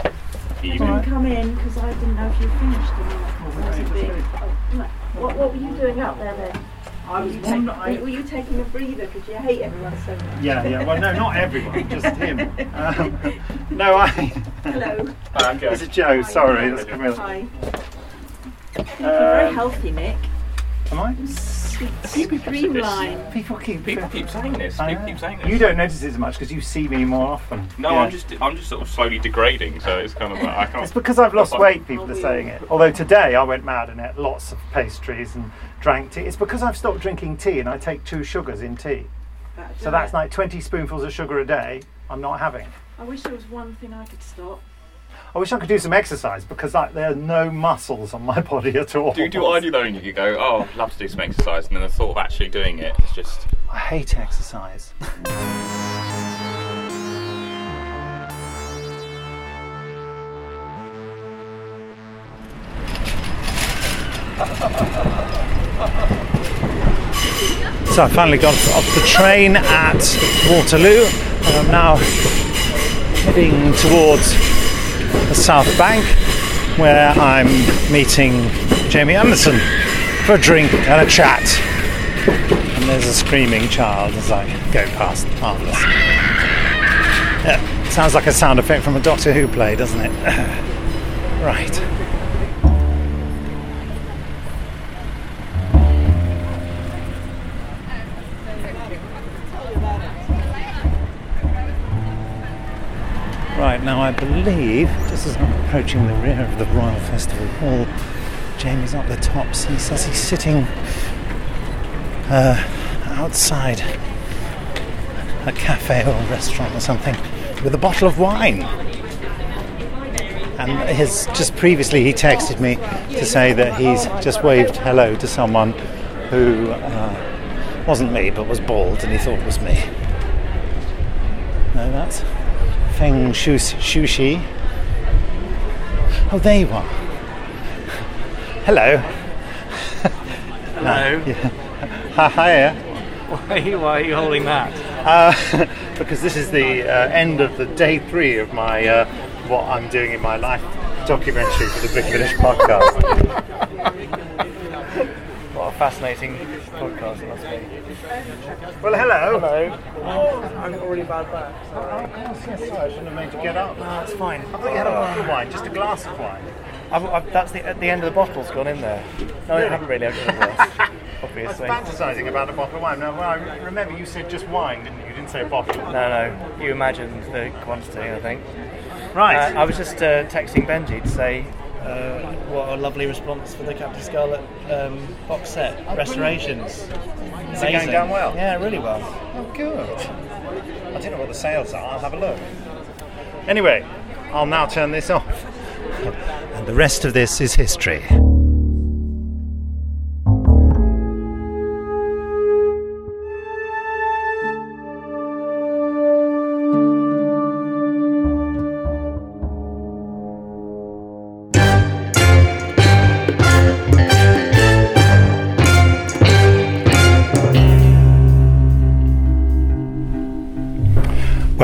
I Evening. didn't come in because I didn't know if you finished or not. That was a oh, oh What, what were you doing up there then? I was were you, take- I- were you taking a breather because you hate everyone so much? Yeah, yeah. Well, no, not everyone, just him. Um, no, I. Hello. Hi, I'm Joe. This is Joe. Sorry, that's Camilla. Hi. Um, You're very healthy, Nick. Am I? Streamline. People keep people keep saying this. I People know. keep saying this. You don't notice it as much because you see me more often. No, Yeah. I'm just I'm just sort of slowly degrading. So it's kind of like I can't. It's because I've lost weight, people oh, are saying it. Although today I went mad and ate lots of pastries and drank tea. It's because I've stopped drinking tea and I take two sugars in tea. So that's like 20 spoonfuls of sugar a day I'm not having. I wish there was one thing I could stop. I wish I could do some exercise because like there are no muscles on my [LAUGHS] body at all. Do you do I do though? And you could go, oh, I'd love to do some exercise, and then the thought of actually doing it is just. I hate exercise. [LAUGHS] So I finally got off the train at Waterloo and I'm now heading towards the South Bank where I'm meeting Jamie Anderson for a drink and a chat. And there's a screaming child as I go past Harmless. Yeah, sounds like a sound effect from a Doctor Who play, doesn't it? [CLEARS THROAT] right. Right, now I believe, just as I'm approaching the rear of the Royal Festival Hall, Jamie's up the tops. He says he's sitting uh, outside a cafe or a restaurant or something with a bottle of wine. And his just previously he texted me to say that he's just waved hello to someone who uh, wasn't me but was bald and he thought was me. No, that's Feng Shus- Shushi. Oh, there you are. Hello. Hello. [LAUGHS] Hi, hiya. Why, why are you holding that? Uh, [LAUGHS] because this is the uh, end of the day three of my uh, what I'm doing in my life documentary for the Big Finish podcast. [LAUGHS] What a fascinating podcast it must be. Well, hello. Hello. Oh, I've got a really bad back. Oh, of yes, sorry, I shouldn't have made you get up. No, it's fine. I thought you had a bottle of wine, just a glass of wine. I've, I've, that's the, at the end of the bottle's gone in there. No, I Really? haven't really. I've got a glass, I was obviously. fantasising about a bottle of wine. Now, well, I remember you said just wine, didn't you? You didn't say a bottle. No, no. You imagined the quantity, I think. Right. Uh, I was just uh, texting Benji to say uh, what a lovely response for the Captain Scarlet um, box set restorations. Is it going down well? Yeah, really well. Oh, good. I don't know what the sales are. I'll have a look. Anyway, I'll now turn this off. And the rest of this is history.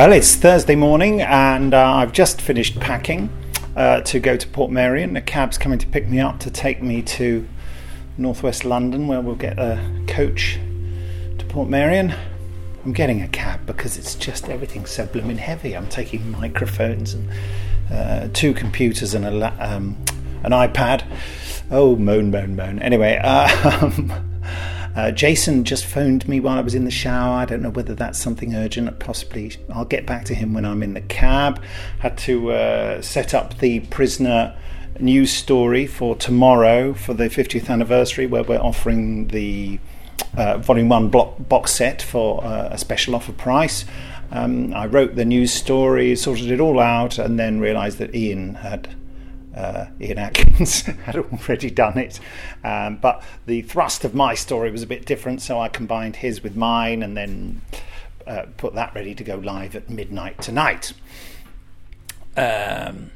Well, it's Thursday morning, and uh, I've just finished packing uh, to go to Portmeirion. A cab's coming to pick me up to take me to northwest London, where we'll get a coach to Portmeirion. I'm getting a cab because it's just everything's so blooming heavy. I'm taking microphones and uh, two computers and a la- um, an iPad. Oh, moan, moan, moan. Anyway, [LAUGHS] um, uh, Jason just phoned me while I was in the shower. I don't know whether that's something urgent. Possibly, I'll get back to him when I'm in the cab. Had to uh, set up the prisoner news story for tomorrow for the 50th anniversary, where we're offering the uh, volume one block box set for uh, a special offer price. Um, I wrote the news story, sorted it all out, and then realised that Ian had uh, Ian Atkins [LAUGHS] had already done it. Um, but the thrust of my story was a bit different, so I combined his with mine and then uh, put that ready to go live at midnight tonight. Um,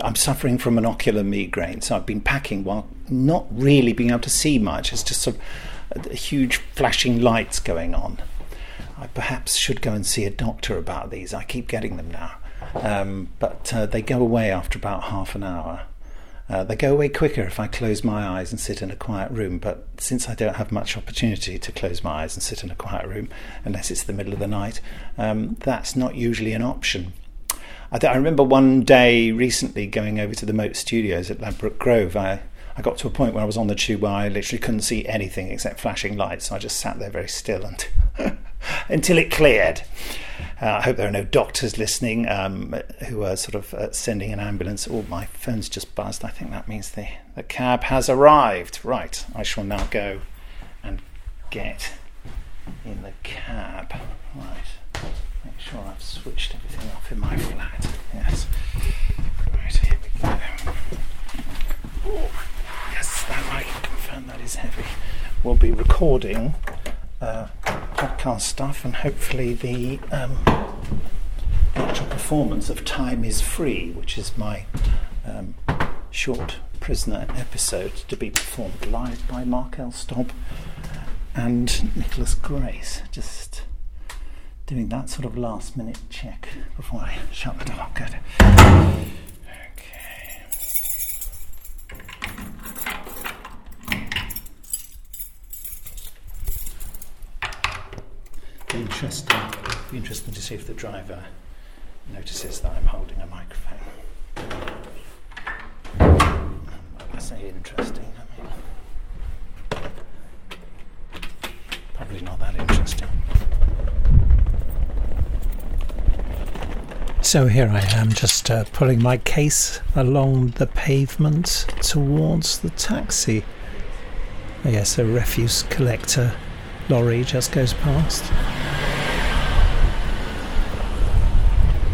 I'm suffering from an ocular migraine, so I've been packing while not really being able to see much. It's just of uh, huge flashing lights going on. I perhaps should go and see a doctor about these. I keep getting them now. Um, but uh, they go away after about half an hour. Uh, they go away quicker if I close my eyes and sit in a quiet room, but since I don't have much opportunity to close my eyes and sit in a quiet room, unless it's the middle of the night, um, that's not usually an option. I, I remember one day recently going over to the Moat Studios at Ladbroke Grove. I, I got to a point where I was on the tube where I literally couldn't see anything except flashing lights. So I just sat there very still and [LAUGHS] until it cleared. Uh, I hope there are no doctors listening um, who are sort of uh, sending an ambulance. Oh, my phone's just buzzed. I think that means the, the cab has arrived. Right, I shall now go and get in the cab. Right, make sure I've switched everything off in my flat. Yes. Right, here we go. Oh, yes, that I can confirm that is heavy. We'll be recording uh, podcast stuff and hopefully the um, actual performance of Time is Free, which is my um, short prisoner episode to be performed live by Mark Elstob and Nicholas Grace. Just doing that sort of last minute check before I shut the door. Good. Interesting. Be interesting to see if the driver notices that I'm holding a microphone. I say interesting. I mean, probably not that interesting. So here I am, just uh, pulling my case along the pavement towards the taxi. Yes, a refuse collector lorry just goes past.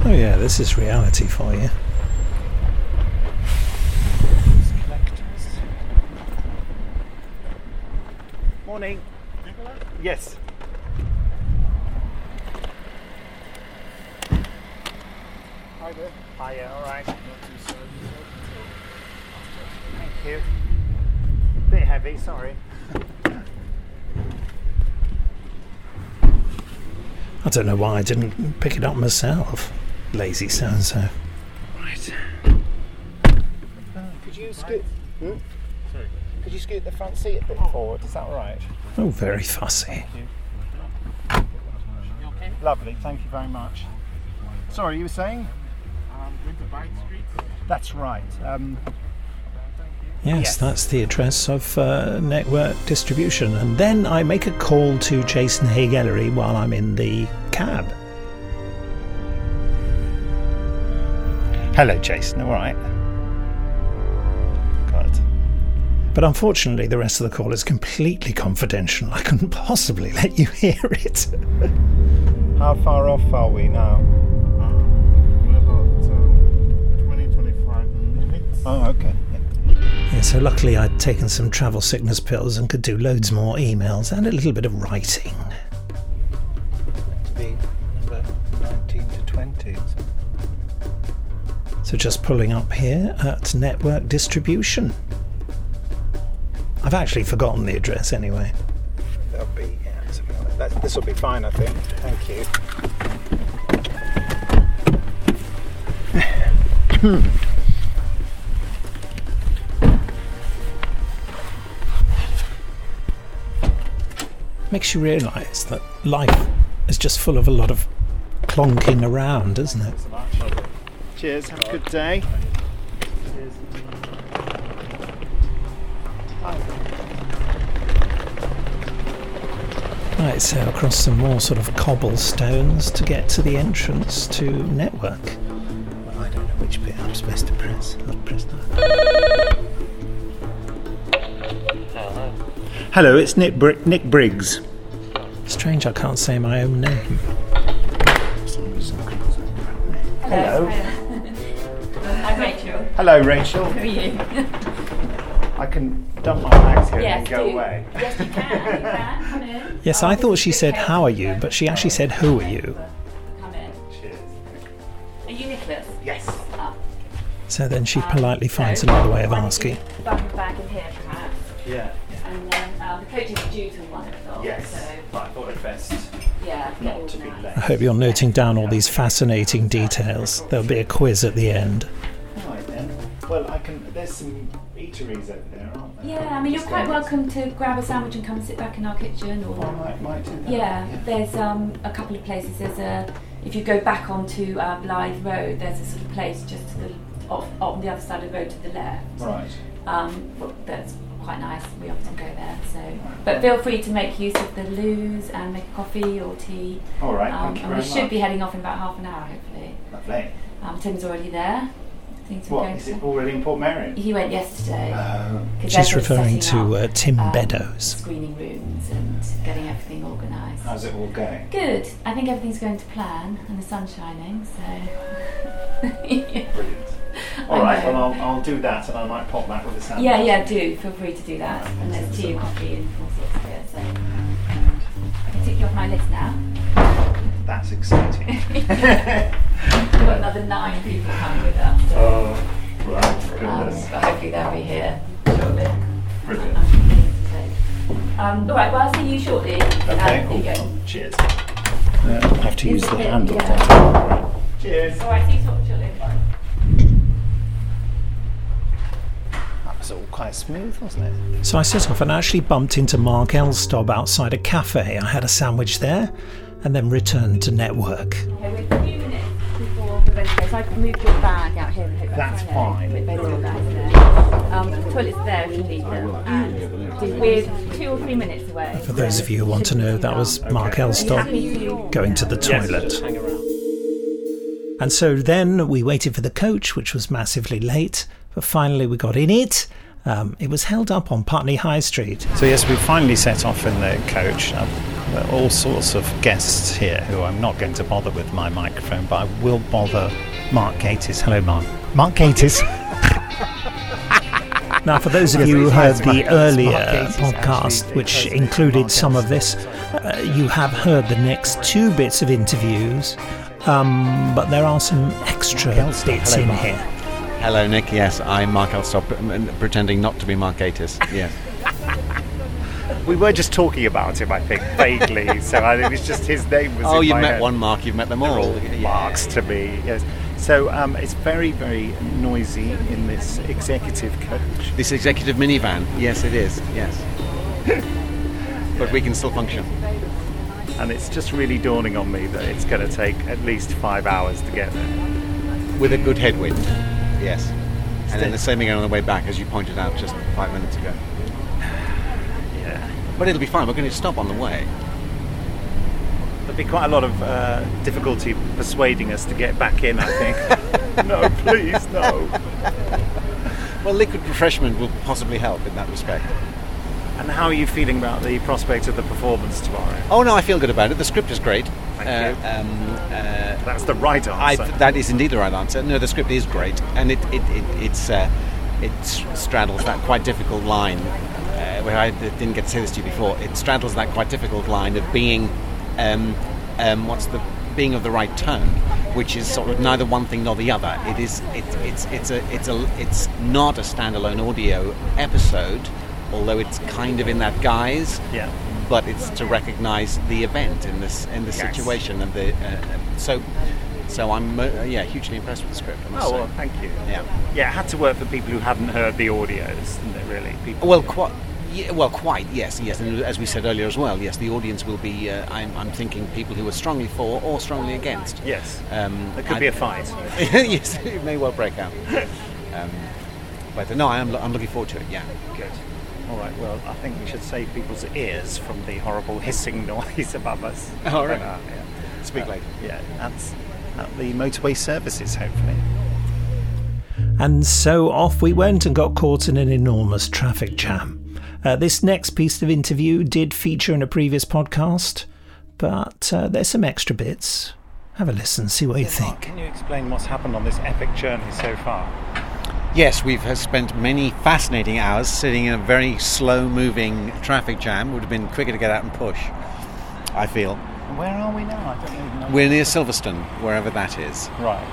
Oh, yeah, this is reality for you. Morning. Yes. Hi there. Hiya, alright. Thank you. Bit heavy, sorry. Don't know why I didn't pick it up myself. Lazy so and so. Right. Could you scoot? Hmm? Could you scoot the front seat a bit forward? Is that right? Oh, very fussy. Lovely. Thank you very much. Sorry, you were saying? Um, Winter Bike Street. That's right. Um, Yes, that's the address of uh, network distribution. And then I make a call to Jason Haig-Ellery while I'm in the cab. Hello, Jason. All right. Good. But unfortunately, the rest of the call is completely confidential. I couldn't possibly let you hear it. [LAUGHS] How far off are we now? We're about um, 20, 25 minutes. Oh, okay. Yeah, so luckily I'd taken some travel sickness pills and could do loads more emails and a little bit of writing. So just pulling up here at network distribution. I've actually forgotten the address anyway. That'll be, yeah, something like that. This will be fine, I think. Thank you. Hmm. Makes you realise that life is just full of a lot of clonking around, isn't it? Cheers. Have a good day. Right, so across some more sort of cobblestones to get to the entrance to network. Well, I don't know which bit I'm supposed to press. I'll press that. Hello, it's Nick, Br- Nick Briggs. Strange I can't say my own name. Hello. I'm Rachel. Hello, Rachel. Who are you? [LAUGHS] I can dump my bags here yes, and then go do. away. Yes, you can. You [LAUGHS] can. Come in. Yes, I thought she said, How are you? but she actually said, Who are you? Come in. Cheers. Are you Nicholas? Yes. Ah. So then she politely finds another way of asking. The back of the bag in here, perhaps. Yeah. And then um, the coach is due to one o'clock. Yes. So But I thought it best yeah, get not to be organised. I hope you're noting down all these fascinating details. There'll be a quiz at the end. All right then. Well, I can. There's some eateries over there, aren't there? Yeah, I mean, you're Just quite welcome to grab a sandwich and come sit back in our kitchen, or I might, might do that. yeah, there's um, a couple of places. There's a if you go back onto uh, Blythe Road, there's a sort of place just to the off on the other side of the road to the left. Right. Um, that's quite nice. We often go there. So, but feel free to make use of the loos and make a coffee or tea. All right, Um, thank you and we should much. be heading off in about half an hour, hopefully. Lovely. Um, Tim's already there. Things are What, going is to- it already in Portmeirion? He went yesterday. Oh. 'Cause She's referring to up, uh, Tim um, Beddoes. Screening rooms and getting everything organised. How's it all going? Good. I think everything's going to plan and the sun's shining, so. [LAUGHS] Brilliant. [LAUGHS] All I right, know. well, I'll, I'll do that and I might pop back with a sandwich. Yeah, yeah, do. Feel free to do that. And there's tea and coffee and all sorts of here, so. I can tick you off my list now. That's exciting. [LAUGHS] [LAUGHS] We've got another nine people coming with us. So. Oh, right, Um, goodness. but hopefully they'll be here shortly. Brilliant. Um, all right, well, I'll see you shortly. Okay, Um, here you go. Cheers. Uh, I have to use the Yeah, handle. yeah. Cheers. All right, see you shortly. That was all quite smooth, wasn't it? So I set off and actually bumped into Mark Elstob outside a cafe. I had a sandwich there and then returned to network. Okay, we're a few minutes before we're ready to. So I've moved your bag out here. and hope That's fine. With both your bags. Um, the toilet's there if you need them. And we're two or three minutes away. For those of you who want to know, that was Mark Elstob going to the toilet. And so then we waited for the coach, which was massively late, but finally we got in it. Um, it was held up on Putney High Street. So yes, we finally set off in the coach. Um, there are all sorts of guests here who I'm not going to bother with my microphone, but I will bother Mark Gatiss. Hello, Mark. Mark Gatiss. [LAUGHS] Now, for those of you who heard the earlier podcast, which included some of this, uh, you have heard the next two bits of interviews, um, but there are some extra bits in here. Hello, Nick. Yes, I'm Mark Elstob, pretending not to be Mark Gatiss. Yes. [LAUGHS] We were just talking about him, I think, vaguely. so I, it was just his name was. Oh, you've met head. one Mark, you've met them all. all Marks to me. Yes. So um, it's very, very noisy in this executive coach. This executive minivan. Yes, it is. Yes. [LAUGHS] but we can still function. And it's just really dawning on me that it's going to take at least five hours to get there. With a good headwind. Yes. And then the same again on the way back, as you pointed out just five minutes ago. [SIGHS] Yeah. But it'll be fine. We're going to stop on the way. There'll be quite a lot of uh, difficulty persuading us to get back in, I think. [LAUGHS] no, please, no. [LAUGHS] Well, liquid refreshment will possibly help in that respect. And how are you feeling about the prospect of the performance tomorrow? Oh no, I feel good about it. The script is great. Thank Uh, you. Um, uh, That's the right answer. I, that is indeed the right answer. No, the script is great, and it it, it it's uh, it straddles that quite difficult line. Uh, where I didn't get to say this to you before. It straddles that quite difficult line of being, um, um, what's the being of the right tone, which is sort of neither one thing nor the other. It is it, it's it's a it's a it's not a standalone audio episode, although it's kind of in that guise. Yeah. But it's to recognise the event in this in this Yes. situation and the uh, so so I'm uh, yeah hugely impressed with the script. I must Oh say. well, thank you. Yeah. Yeah, it had to work for people who hadn't heard the audios, didn't it? Really, people. Well, quite. Yeah, well, quite. Yes, yes. And as we said earlier as well, yes, the audience will be. Uh, I'm, I'm thinking people who are strongly for or strongly against. Yes. Um, There could I- be a fight. [LAUGHS] yes, it may well break out. [LAUGHS] Um, but uh, no, I am. I'm looking forward to it. Yeah. Good. All right. Well, I think we should save people's ears from the horrible hissing [LAUGHS] noise above us. All right. Uh, yeah. Speak Uh, later. Yeah, that's at the motorway services, hopefully. And so off we went and got caught in an enormous traffic jam. Uh, this next piece of interview did feature in a previous podcast, but uh, there's some extra bits. Have a listen, see what you think. Can you explain what's happened on this epic journey so far? Yes, we've spent many fascinating hours sitting in a very slow-moving traffic jam. Would have been quicker to get out and push. I feel. Where are we now? I don't even know. We're near Silverstone, wherever that is. Right.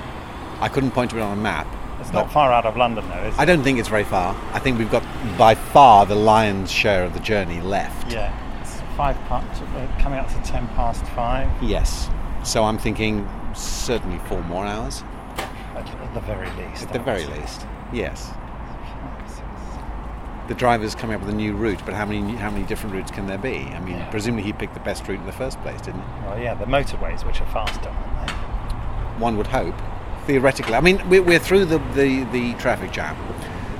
I couldn't point to it on a map. It's not far out of London, though, is it? I don't think it's very far. I think we've got by far the lion's share of the journey left. Yeah. It's five past, uh, coming up to ten past five. Yes. So I'm thinking certainly four more hours. At, the very least. At the very least. Yes. The driver's coming up with a new route, but how many how many different routes can there be? I mean, presumably he picked the best route in the first place, didn't he? Well, yeah, the motorways, which are faster, aren't they? One would hope. theoretically. I mean, we're, we're through the, the, the traffic jam,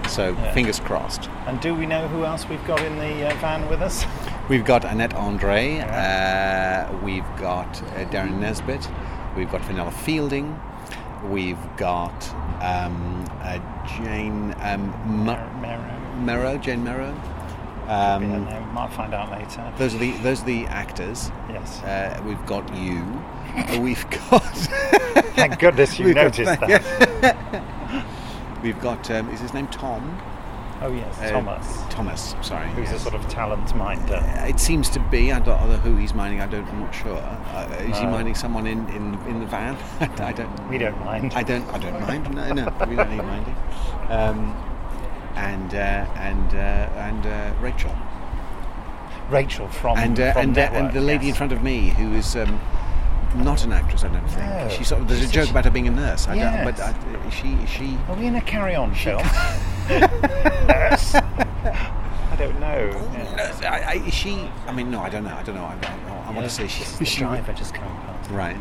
so Yeah. fingers crossed. And do we know who else we've got in the uh, van with us? [LAUGHS] We've got Annette Andre, uh, we've got uh, Derren Nesbitt, we've got Fenella Fielding, we've got um, uh, Jane um, Mer- Merrow, Jane Merrow. Um, might find out later. those are the those are the actors. Yes. Uh, we've got you. Uh, we've got. Thank goodness you [LAUGHS] We've got- noticed that. [LAUGHS] we've got. Um, is his name Tom? Oh yes, Uh, Thomas. Thomas. Sorry. Who's a sort of talent minder. It seems to be. I don't know who he's minding. I don't. I'm not sure. Uh, is he No. minding someone in, in, in the van? [LAUGHS] I don't. We don't mind. I don't. I don't mind. No, no. We don't need minding. Um, and uh, and uh, and uh, Rachel. Rachel from and uh, from and, uh, Network, and the lady in front of me who is. Um, not an actress, I don't think. No. She sort of, there's a joke about her being a nurse. I Yes. don't, but I, she she. Are we in a carry-on film? [LAUGHS] Yes. I don't know. Oh, nurse, I, I, is she? I mean, no, I don't know. I don't know. I, I, I want to say she. this is the she driver just coming past. Right.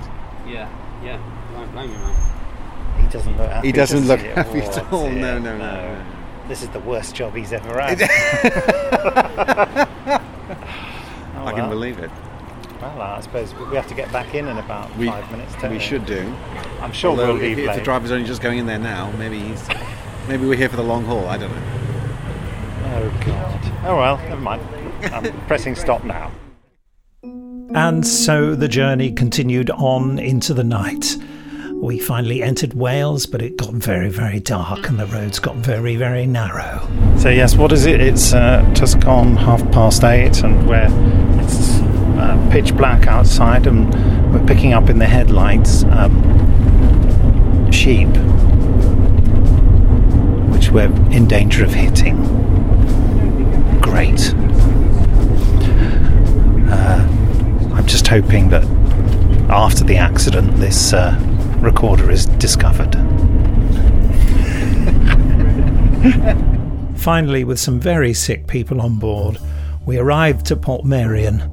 Yeah, yeah. Don't blame you, man. He doesn't look happy. He doesn't look happy Oh, at all. dear, No, no, no, no. This is the worst job he's ever had. [LAUGHS] [LAUGHS] Oh, I can believe it. Well, I suppose we have to get back in in about We, five minutes. Don't we should do. I'm sure Although we'll if, leave if the driver's only just going in there now, maybe he's, maybe we're here for the long haul. I don't know. Oh God. Oh well, never mind. I'm [LAUGHS] pressing stop now. And so the journey continued on into the night. We finally entered Wales, but it got very, very dark and the roads got very, very narrow. So yes, what is it? It's uh, just gone half past eight, and we're it's uh, pitch black outside, and we're picking up in the headlights um, sheep, we're in danger of hitting. Great. Uh, I'm just hoping that after the accident, this uh, recorder is discovered. [LAUGHS] Finally, with some very sick people on board, we arrived at Portmeirion,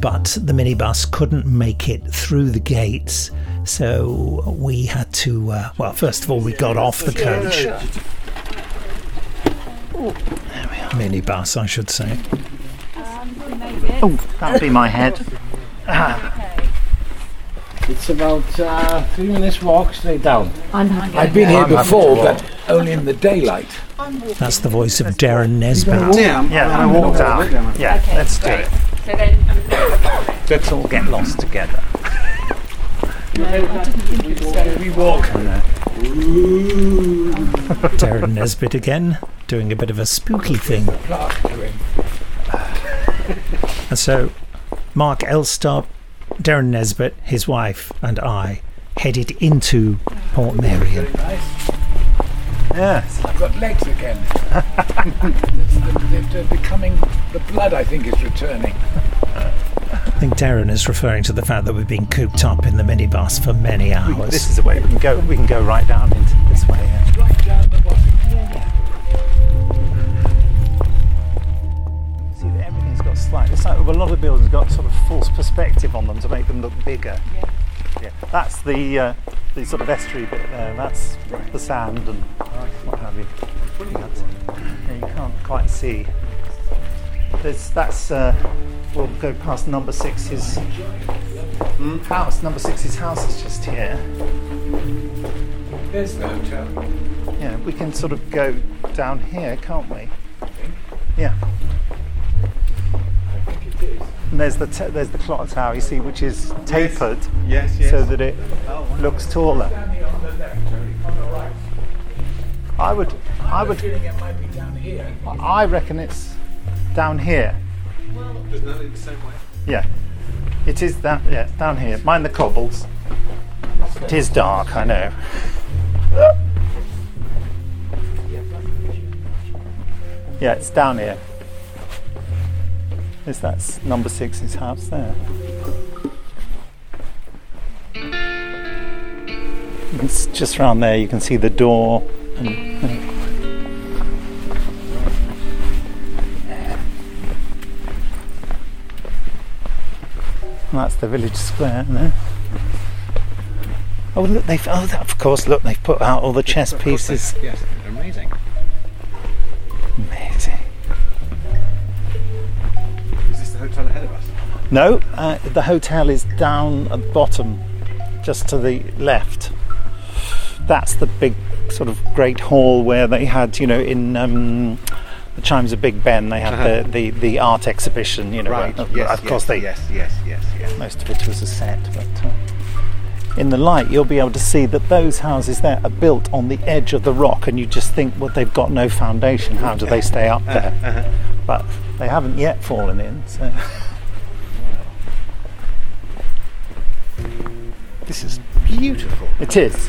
but the minibus couldn't make it through the gates, so we had to. Uh, well, first of all, we got off the coach. Minibus, I should say. Oh, that'll be my head. It's about uh, three minutes walk straight down. I'm I've been here I'm before, but only in the daylight. That's the voice of Derren Nesbitt. Yeah, yeah, we walk down. Yeah, let's do it. So then, Let's all get lost together. We walk. Derren Nesbitt again, doing a bit of a spooky thing. And so, Mark Elstob, Derren Nesbitt, his wife, and I headed into Portmeirion. Yes. I've got legs again. It's [LAUGHS] the- They're becoming. The blood, I think, is returning. [LAUGHS] I think Derren is referring to the fact that we've been cooped up in the minibus for many hours. This is the way we can go. We can go right down into this way. Yeah. Right down the bottom. See, that everything's got slight. It's like a lot of buildings got sort of false perspective on them to make them look bigger. Yeah. That's the uh, the sort of estuary bit there. That's the sand and what have you. That's- yeah, you can't quite see. There's that's. Uh, we'll go past number six's house. Number six's house is just here. There's the hotel. Yeah, we can sort of go down here, can't we? Yeah. I think it is. And there's the t- there's the clock tower you see, which is tapered, Yes, yes. so that it looks taller. Standing on the left, on the right. I would, I would, feeling it might be down here. I reckon it's down here. The same way. Yeah, it is that. Yeah, down here. Mind the cobbles. It is dark, I know. Yeah, it's down here. Is that's number six's house there? It's just round there. You can see the door. And, and that's the village square there. Oh, look, they've. Oh, of course, look, they've put out all the chess pieces. Yes, amazing. Amazing. Is this the hotel ahead of us? No, uh, the hotel is down at the bottom, just to the left. That's the big sort of great hall where they had, you know, in um, the Chimes of Big Ben, they had Uh-huh. the, the, the art exhibition, you know. Right, where- yes, of course, yes, they yes, yes, yes, yes. most of it was a set, but uh, in the light, you'll be able to see that those houses there are built on the edge of the rock, and you just think, well, they've got no foundation. How do they stay up there? Uh-huh. But they haven't yet fallen in. So. This is beautiful. It is.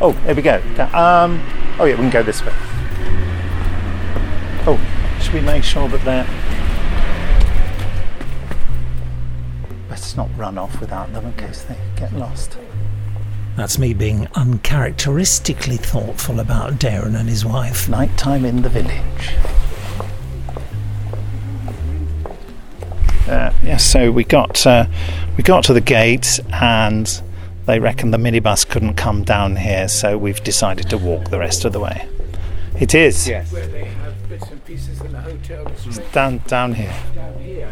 Oh, there we go. Um, oh, yeah, we can go this way. Oh, should we make sure that they're. Let's not run off without them in case they get lost. That's me being uncharacteristically thoughtful about Derren and his wife. Nighttime in the village. Uh, yes, so we got uh, we got to the gate, and they reckon the minibus couldn't come down here, so we've decided to walk the rest of the way. It is Yes. Pieces in the hotels. down down here. Down here.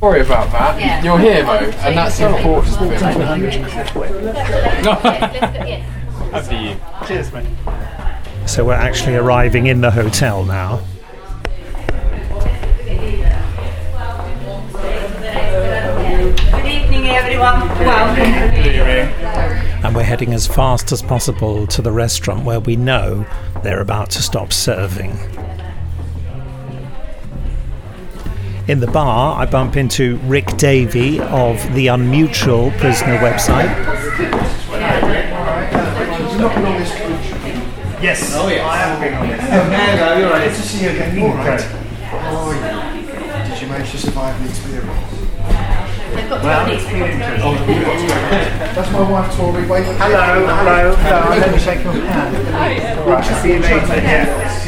Sorry about that. Yeah. You're here though, and that's the important bit. After you. Cheers, mate. So we're actually arriving in the hotel now. Good evening, everyone. Welcome. Good evening. And we're heading as fast as possible to the restaurant where we know they're about to stop serving. In the bar, I bump into Rick Davey of the Unmutual Prisoner website. Yes. Oh, yes. I have been on this. Oh, hello, you're right. Good to see you again. All right. How are you? Did you manage to survive the experience? Well, it's been interesting. Oh, That's my wife, Tori. Wait. Hello, hello, hello. Let me shake your hand. All right, I'll see you later. Yeah.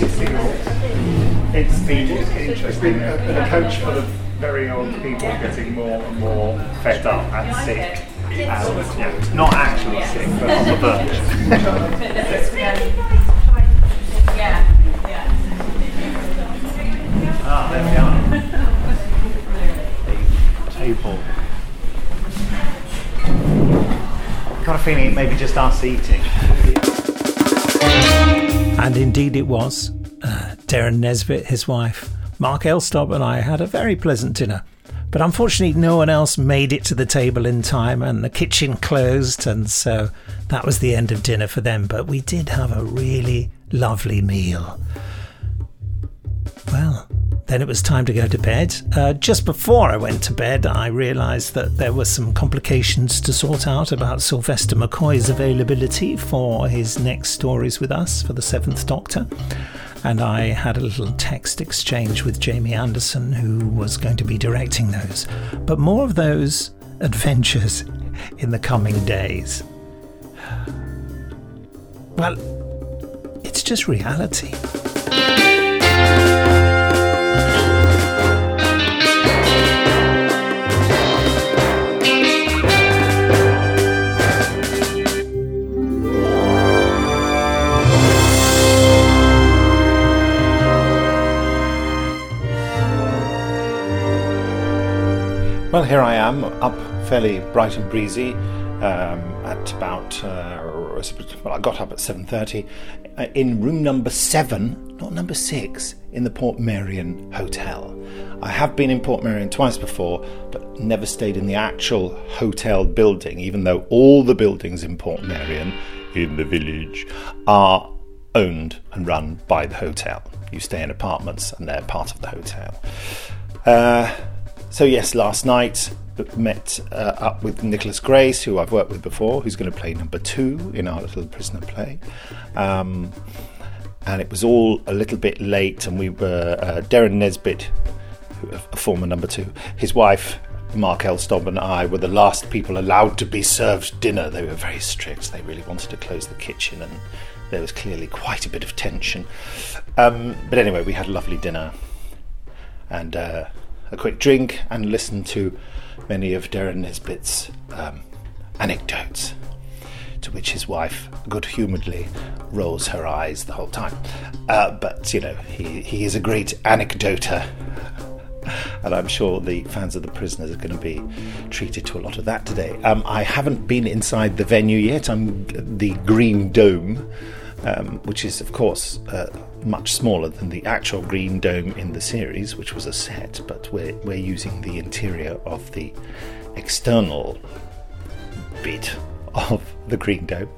It's been interesting. A, a coach full of very old people getting more and more fed up and sick. And, yeah, not actually sick, but on the verge. [LAUGHS] Yeah. Yeah. [LAUGHS] Ah, there we are. [LAUGHS] Table. Got a feeling it may be just us eating. And indeed it was. Uh, Derren Nesbitt, his wife, Mark Elstob, and I had a very pleasant dinner. But unfortunately, no one else made it to the table in time, and the kitchen closed, and so that was the end of dinner for them. But we did have a really lovely meal. Well, then it was time to go to bed. Uh, just before I went to bed, I realised that there were some complications to sort out about Sylvester McCoy's availability for his next stories with us for the Seventh Doctor. And I had a little text exchange with Jamie Anderson, who was going to be directing those. But more of those [LAUGHS] adventures in the coming days. Well, it's just reality. Well, here I am, up fairly bright and breezy. Um, at about uh, well, I got up at seven thirty uh, in room number seven, not number six, in the Portmeirion Hotel. I have been in Portmeirion twice before, but never stayed in the actual hotel building, even though all the buildings in Portmeirion, in the village, are owned and run by the hotel. You stay in apartments, and they're part of the hotel. Uh, so yes, last night met uh, up with Nicholas Grace, who I've worked with before, who's going to play number two in our little prisoner play. Um, and it was all a little bit late, and we were uh, Derren Nesbitt, a former number two, his wife. Mark Elstob and I were the last people allowed to be served dinner. They were very strict. They really wanted to close the kitchen, and there was clearly quite a bit of tension. Um, but anyway, we had a lovely dinner and uh, a quick drink and listen to many of Derren Nesbitt's um, anecdotes. to which his wife good humouredly rolls her eyes the whole time. Uh, but, you know, he, he is a great anecdoter. [LAUGHS] And I'm sure the fans of the prisoners are going to be treated to a lot of that today. Um, I haven't been inside the venue yet. I'm the Green Dome, um, which is, of course, uh, much smaller than the actual Green Dome in the series, which was a set, but we're, we're using the interior of the external bit of the Green Dome.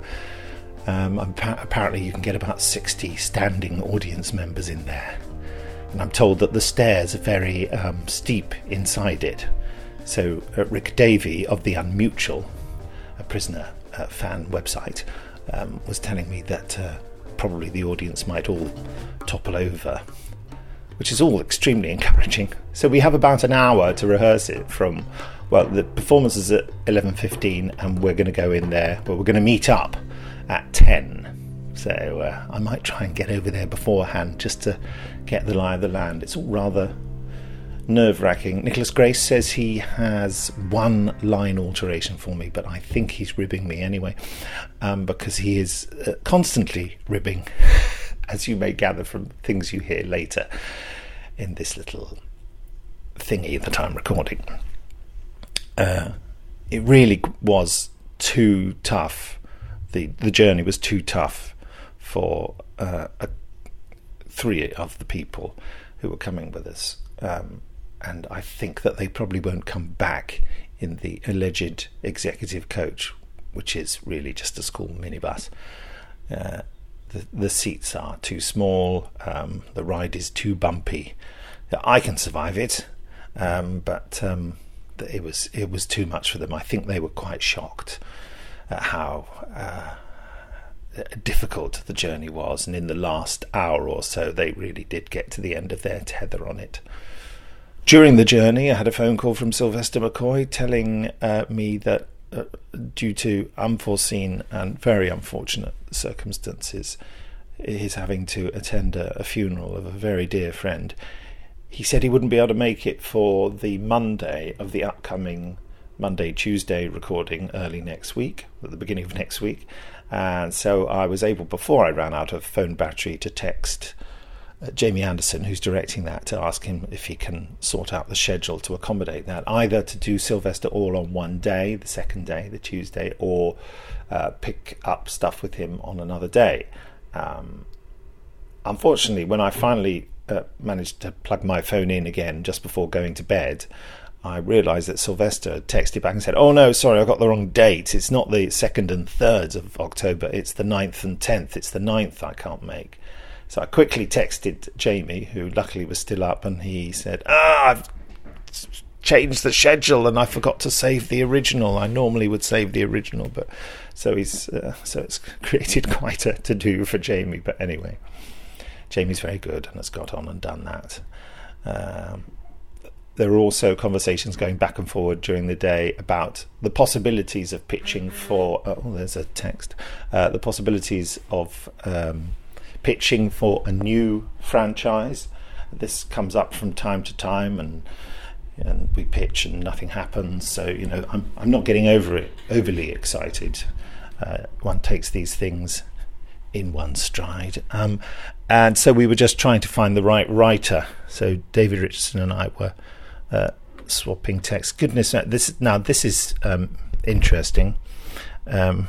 Um, apparently, you can get about 60 standing audience members in there. And I'm told that the stairs are very um, steep inside it. So, uh, Rick Davey of the Unmutual, a prisoner uh, fan website, um, was telling me that uh, probably the audience might all topple over, which is all extremely [LAUGHS] encouraging. So, we have about an hour to rehearse it from well, the performance is at 11.15 and we're going to go in there, but we're going to meet up at 10. So uh, I might try and get over there beforehand just to get the lie of the land. It's all rather nerve wracking. Nicholas Grace says he has one line alteration for me, but I think he's ribbing me anyway, um, because he is uh, constantly ribbing, [LAUGHS] as you may gather from things you hear later in this little thingy that I'm recording uh, it really was too tough. The the journey was too tough for uh, a, three of the people who were coming with us, um, and I think that they probably won't come back in the alleged executive coach, which is really just a school minibus. Uh, the, the seats are too small. Um, the ride is too bumpy. I can survive it, um, but um, it was it was too much for them. I think they were quite shocked at how uh, difficult the journey was, and in the last hour or so, they really did get to the end of their tether on it. During the journey, I had a phone call from Sylvester McCoy telling uh, me that, uh, due to unforeseen and very unfortunate circumstances, he's having to attend a, a funeral of a very dear friend he said he wouldn't be able to make it for the Monday of the upcoming Monday Tuesday recording early next week, at the beginning of next week. And so I was able, before I ran out of phone battery, to text Jamie Anderson, who's directing that, to ask him if he can sort out the schedule to accommodate that, either to do Sylvester all on one day, the second day, the Tuesday, or uh, pick up stuff with him on another day. Um, unfortunately, when I finally uh, managed to plug my phone in again just before going to bed, I realised that Sylvester texted back and said, Oh no, sorry, I got the wrong date. It's not the 2nd and 3rd of October, it's the 9th and 10th. It's the 9th I can't make. So I quickly texted Jamie, who luckily was still up, and he said, Ah, I've changed the schedule and I forgot to save the original. I normally would save the original, but so he's uh, so it's [LAUGHS] created quite a to do for Jamie. But anyway. Jamie's very good and has got on and done that. Um, there are also conversations going back and forward during the day about the possibilities of pitching for. Oh, there's a text. Uh, the possibilities of um, pitching for a new franchise. This comes up from time to time, and and we pitch and nothing happens. So you know, I'm I'm not getting over it overly excited. Uh, one takes these things in one stride. Um, and so we were just trying to find the right writer. So David Richardson and I were uh, swapping texts. Goodness, uh, this now this is um, interesting. Um,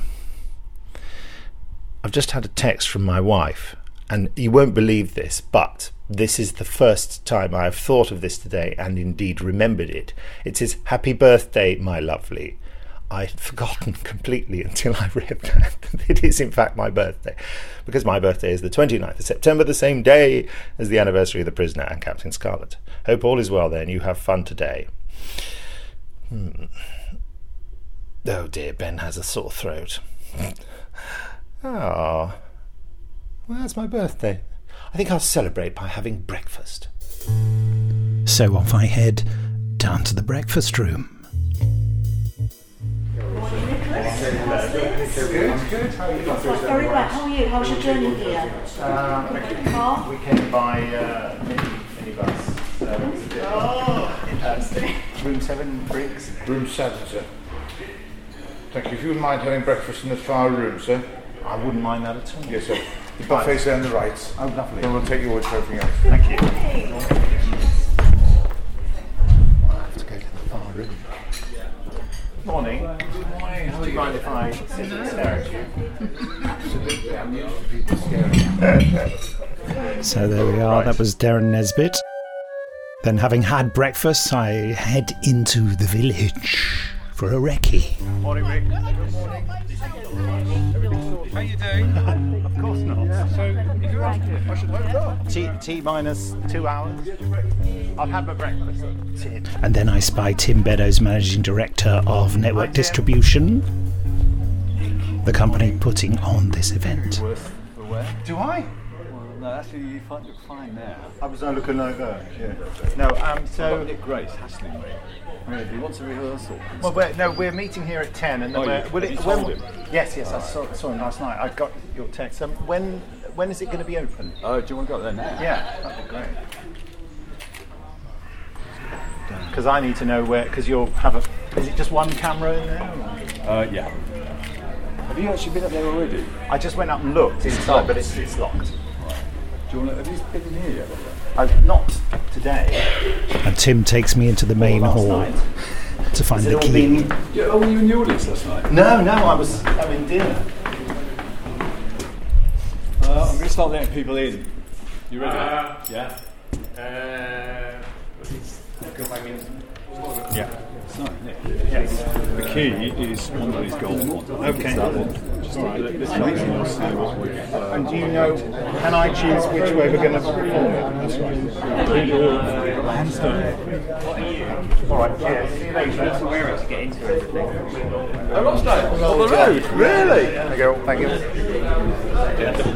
I've just had a text from my wife, and you won't believe this, but this is the first time I have thought of this today and indeed remembered it. It says, Happy birthday, my lovely. I'd [LAUGHS] forgotten completely until I read [LAUGHS] that it is in fact my birthday, because my birthday is the 29th of September, the same day as the anniversary of The Prisoner and Captain Scarlet. Hope all is well then, you have fun today. Hmm. Oh dear, Ben has a sore throat. oh, [LAUGHS] well, that's my birthday. I think I'll celebrate by having breakfast. So off I head down to the breakfast room. Good, good. How are you? Very well. How are you? How's your journey here? Uh, Car? we came by uh, mini, minibus. Oh, interesting. room seven Briggs. Room seven, sir. Thank you. If you wouldn't mind having breakfast in the far room, sir. I wouldn't mind that at all. Yes, sir. The buffet's there on the right. Oh, lovely. Then we'll take you over to everything else. Thank you. I have to go to the far room. Morning. Good morning. Do you mind if I sit and stare at you? Absolutely. I'm used to people staring. So there we are. That was Derren Nesbitt. Then, having had breakfast, I head into the village for a recce. Morning, Rick. How you doing? [LAUGHS] of course not. So, if you're up here, I should hope not. T, T minus two hours. I've had my breakfast. And then I spy Tim Beddoes, Managing Director of Network Distribution, the company putting on this event. Do I? No, actually, you find look fine there. I was looking like that. Yeah. No, um, so. Nick Grace hassling me. Really, he wants a rehearsal. Well, we're, no, we're meeting here at 10. And then Oh, we're, will it, when, him? Yes, yes, I saw, saw him last night. I got your text. Um, when, when is it going to be open? Oh, do you want to go there now? Yeah, that'd be great. Because I need to know where, because you'll have a. Is it just one camera in there? Uh, yeah. Have you actually been up there already? I just went up and looked inside, but it's, it's locked. Do you want to, have you been in here yet? I've not today. And Tim takes me into the main last hall night. to find Has it the all key. been- Yeah, oh, were you in the audience last night? No, no, I was having dinner. Uh, I'm going to start letting people in. You ready? Uh, yeah? Yeah. It's not Nick. Yes. The key is under his gold one. Okay. It's that one. Just right. This And do you know, can I choose which way we're going to perform it? That's right. Hands down. All right, cheers. See you later. Where to get into everything. Oh, Rochdale? On the road? Really? Thank you. Thank you.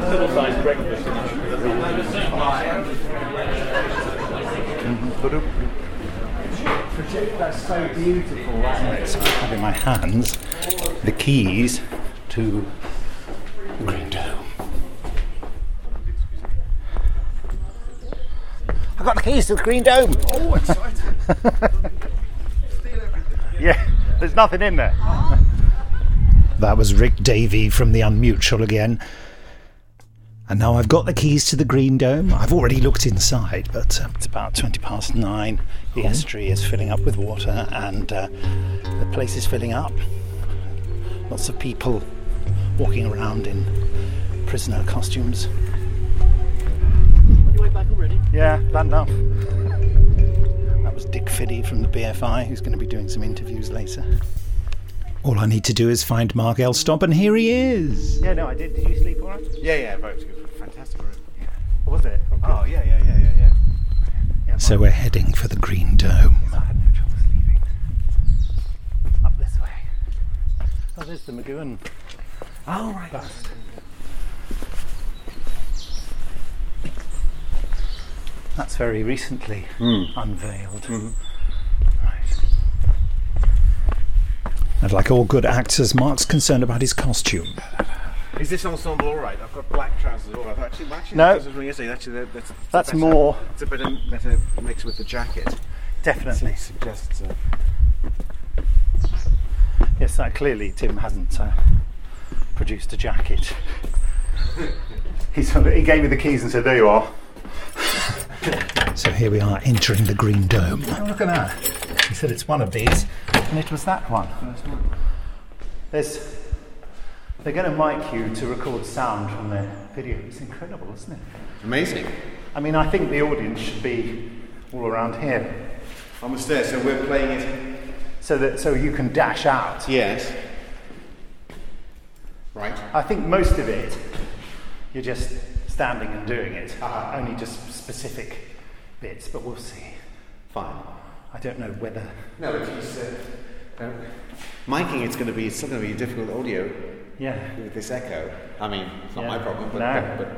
Little-sized breakfast. That's so beautiful, isn't it? So I have in my hands the keys to Green Dome. I got the keys to the Green Dome. Oh, exciting. [LAUGHS] yeah, there's nothing in there. That was Rick Davey from the Unmutual again. And now I've got the keys to the Green Dome. I've already looked inside, but uh, it's about 20 past nine. The estuary is filling up with water and uh, the place is filling up. Lots of people walking around in prisoner costumes. On your way back already? Yeah, that enough. That was Dick Fiddy from the BFI, who's going to be doing some interviews later. All I need to do is find Mark Elstob, and here he is. Yeah, no, I did. Did you sleep all right? Yeah, yeah, very good. Fantastic room. Yeah. Was it? Oh, yeah, yeah, yeah, yeah, yeah. So we're heading for the Green Dome. I had no trouble sleeping. Up this way. Oh, there's the McGoohan. Oh, right. Bust. That's very recently hmm. unveiled. Mm-hmm. Right. And like all good actors, Mark's concerned about his costume. Is this ensemble all right? I've got black trousers. All right. Actually, actually, No. Trousers from yesterday. Actually, that- that's That's better- more- It's a bit of better mix with the jacket. Definitely. It suggests. Uh, Yes, uh, clearly Tim hasn't uh, produced a jacket. [LAUGHS] he, he gave me the keys and said, There you are. So here we are entering the Green Dome. Oh, look at that. He said it's one of these, and it was that one. There's, they're going to mic you to record sound from their video. It's incredible, isn't it? Amazing. I mean, I think the audience should be all around here. on the stairs, so we're playing it. So that so you can dash out. Yes. Right. I think most of it, you're just standing and doing it. Only just specific bits, but we'll see. Fine. I don't know whether. No, it's just. Uh, uh, miking it's going to be it's still going to be difficult audio. Yeah. With this echo. I mean, it's not Yeah. my problem, but, No. but, but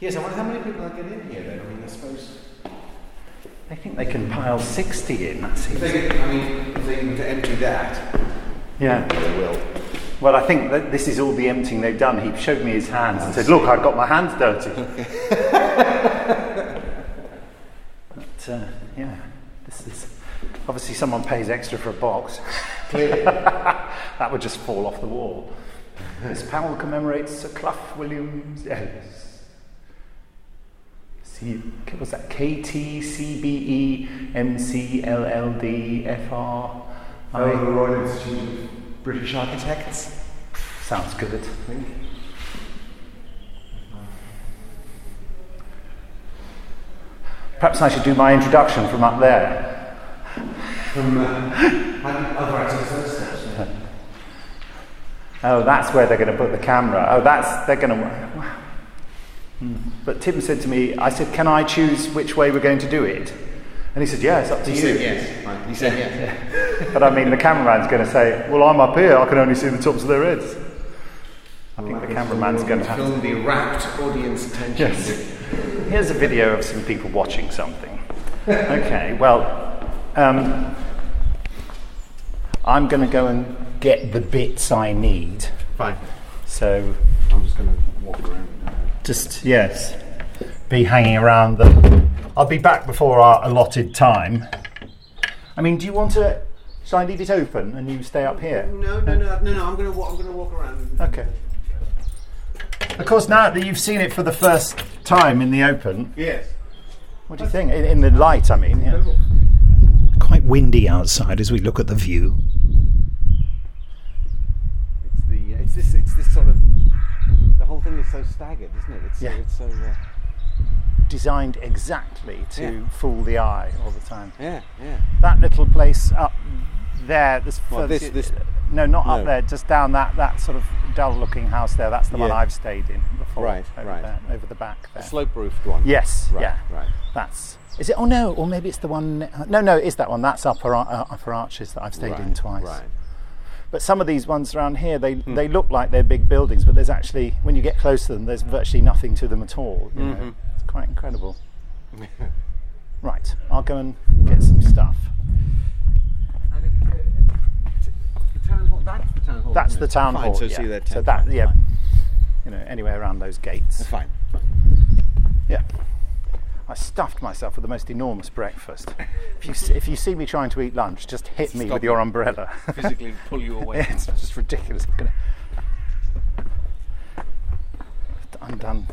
yes. I wonder how many people are get in here. Then I mean, I suppose. I think they can pile 60 in. That If seems. they get, I mean, if they to empty that, Yeah. they will. Well, I think that this is all the emptying they've done. He showed me his hands and said, "Look, I've got my hands dirty." [LAUGHS] but uh, yeah, this is obviously someone pays extra for a box. Clearly. [LAUGHS] that would just fall off the wall. [LAUGHS] This panel commemorates Sir Clough Williams Ellis. C, was that? K T C B E M C L L D F R. Oh, the Royal Institute of British Architects. Sounds good. I think. Perhaps I should do my introduction from up there. From uh, other. Oh, that's where they're going to put the camera. Oh, that's they're going to. Wow. But Tim said to me, I said, "Can I choose which way we're going to do it?" And he said, "Yeah, it's up to He you." said yes. He said yes. [LAUGHS] but I mean, the cameraman's going to say, "Well, I'm up here. I can only see the tops of their heads." I think the cameraman's going to have film the rapt audience attention. Yes. Here's a video of some people watching something. Okay, well, um, I'm going to go and get the bits I need. Fine. So I'm just going to walk around. just yes, be hanging around the. I'll be back before our allotted time. I mean, do you want to? Shall I leave it open and you stay up here? No, no, no, no, no. I'm going to walk. I'm going to walk around. Okay. Of course, now that you've seen it for the first time in the open, Yes. what do you think? In, in the light, I mean. Yeah. Quite windy outside as we look at the view. It's the it's this it's this sort of the whole thing is so staggered, isn't it? It's Yeah. so, it's so uh, Designed exactly to Yeah. fool the eye all the time. yeah yeah. That little place up there, this, this- this- no, not no. up there, just down that, that sort of dull-looking house there. That's the one I've stayed in before. Right, over right. there, over the back there. The slope roofed one. Yes, Right, yeah, right. That's. Is it? Oh no, or maybe it's the one. No, no, it is that one. That's upper uh, upper arches that I've stayed in twice. right. But some of these ones around here, they they look like they're big buildings, but there's actually, when you get close to them, there's virtually nothing to them at all. You know? Mhm. It's quite incredible. [LAUGHS] right, I'll go and get some stuff. And it, t- the town hall. That's the town hall. That's the town hall. So yeah. see that. so that, yeah, you know, anywhere around those gates. Fine. Yeah. I stuffed myself with the most enormous breakfast. If you, s- if you see me trying to eat lunch, just hit me Stop with your umbrella. Physically [LAUGHS] pull you away. it's just ridiculous. I'm gonna undone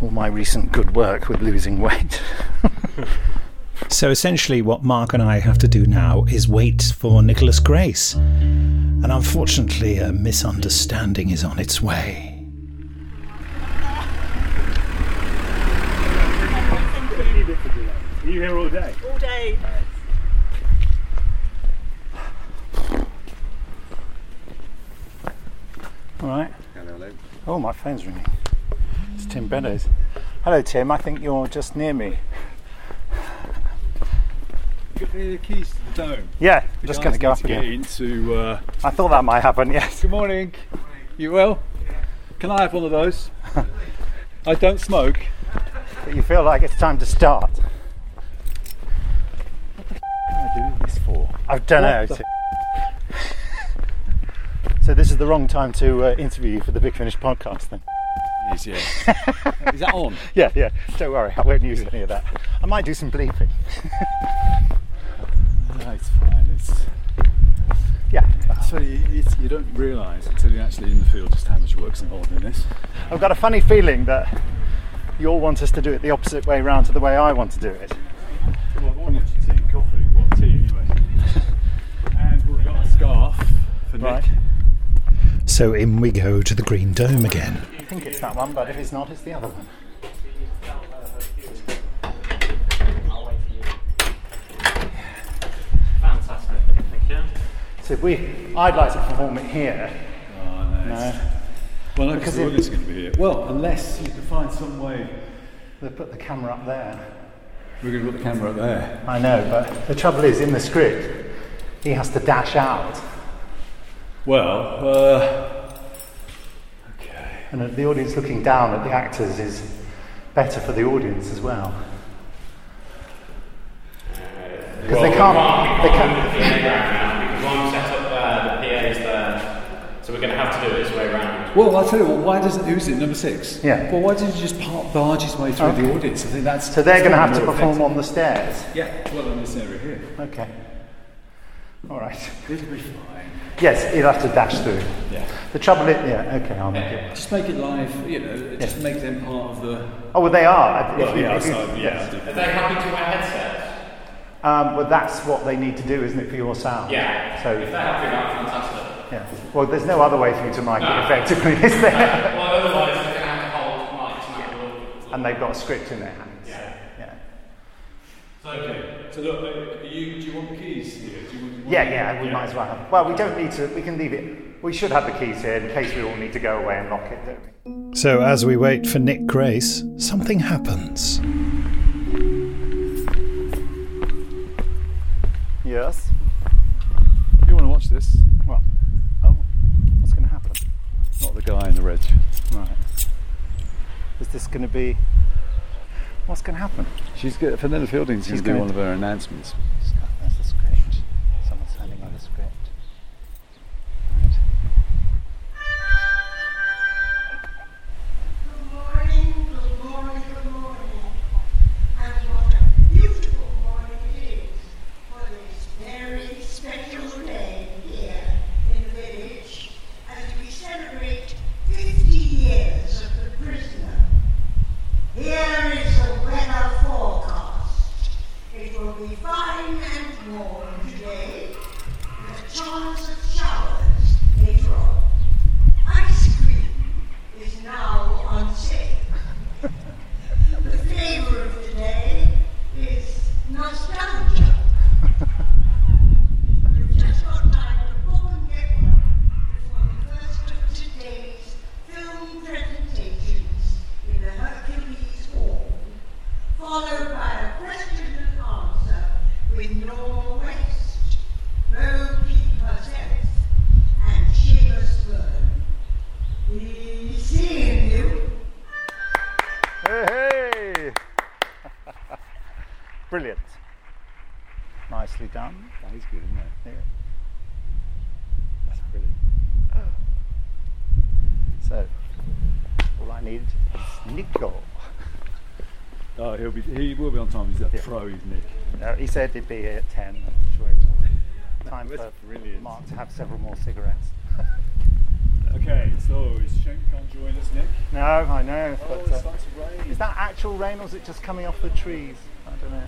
all my recent good work with losing weight. [LAUGHS] So essentially, what Mark and I have to do now is wait for Nicholas Grace. And unfortunately, a misunderstanding is on its way. Are you here all day? All day. all right. Hello, hello. Oh, my phone's ringing. It's Tim Beddoes. Hello, Tim. I think you're just near me. Got the keys to the dome. Yeah, Which just going to go up to get again. into. Uh, I thought that might happen. Yes. good morning. You well? Can I have one of those? I don't smoke. But you feel like it's time to start. What the f- am I doing this for? I don't know. What the [LAUGHS] So this is the wrong time to uh, interview you for the Big Finish podcast, then. Is yeah. [LAUGHS] Is that on? Yeah, yeah. Don't worry, I won't use any of that. I might do some bleeping. [LAUGHS] No, it's fine. It's yeah. so you, it's, you don't realise until you're actually in the field just how much work's involved in this. I've got a funny feeling that you all want us to do it the opposite way round to the way I want to do it. Well, I tea and coffee. Well, tea anyway. and we've got a scarf for Nick. Right. So in we go to the Green Dome again. I think it's that one, but if it's not, it's the other one. Fantastic. Thank you. So if we, I'd like to perform it here. Oh, no. No. it's- Well, no, because Because the audience is going to be here. Well, unless you can find some way. They put the camera up there. We're going to put the camera up there. I know, but the trouble is, in the script, he has to dash out. Well, uh, okay. And the audience looking down at the actors is better for the audience as well. Because they can't. They can't. Because I'm set up there, the PA's there, so we're going to have to do it this way round. well, I'll tell you what. Why doesn't who's it number six? Yeah. Well, why didn't you just part barge his way through Okay. the audience? I think that's. So they're going to have to perform effective. on the stairs. Yeah. Well, in this area here. Okay. All right. It'll be fine. Yes, you'll have to dash through. Yeah. The trouble is, yeah, okay, I'll make it. Just make it live, you know, just make them part of the. Oh, well, they are. If Well, you- yeah, if so, yeah. yes. I do. happy to wear headsets? Um, but that's what they need to do, isn't it, for your sound? Yeah. So, If they're happy, that's fantastic. yeah. Well, there's no other way for you to mic No. it effectively, is there? well, otherwise they're going to have to hold mics and all. and they've got a script in their hands. Yeah. Yeah. Okay. So look, uh, are you, do you want the keys here? Do you want, Yeah, yeah, we might as well have. Well, we don't need to. We can leave it. We should have the keys here in case we all need to go away and lock it, don't we? So, as we wait for Nick Grace, something happens. Yes. You want to watch this? What? Oh, what's going to happen? Not the guy in the red. Right. Is this going to be? What's going to happen? She's good. Fenella Fielding's She's going to do one of her announcements. Done. That is good, isn't it? Yeah. That's brilliant. So, all I needed is Nico. Oh, he'll be. He will be on time. He's a pro, he's Nick. No, he said he'd be here at 10. I'm sure he will. [LAUGHS] Time for brilliant. Mark to have several more cigarettes. [LAUGHS] [LAUGHS] Okay, so a shame can't join us, Nick. No, I know. Oh, but, it's uh. Is that actual rain or is it just coming off the trees? I don't know.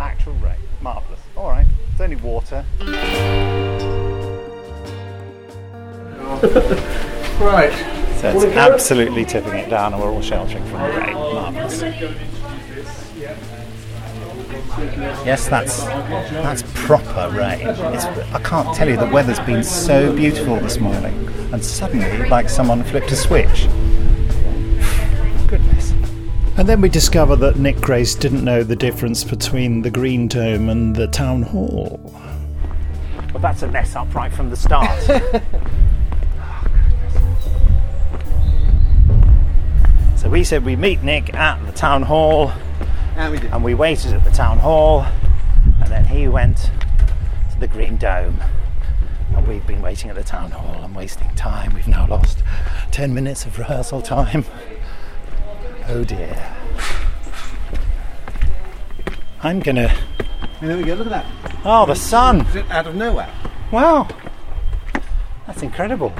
Actual rain. Marvellous. All right. It's only water. [LAUGHS] Right. So it's absolutely tipping it down and we're all sheltering from the rain. Marvellous. Yes, that's that's proper rain. It's, I can't tell you the weather's been so beautiful this morning, and suddenly, like someone flipped a switch. Goodness. And then we discover that Nick Grace didn't know the difference between the Green Dome and the Town Hall. Well, that's a mess up right from the start. [LAUGHS] so we said we meet Nick at the town hall, And we did. and we waited at the town hall, and then he went to the Green Dome. And we've been waiting at the town hall and wasting time. We've now lost 10 minutes of rehearsal time. Oh dear. I'm gonna. And there we go. Look at that. Oh, the sun! Out of nowhere. Wow, that's incredible.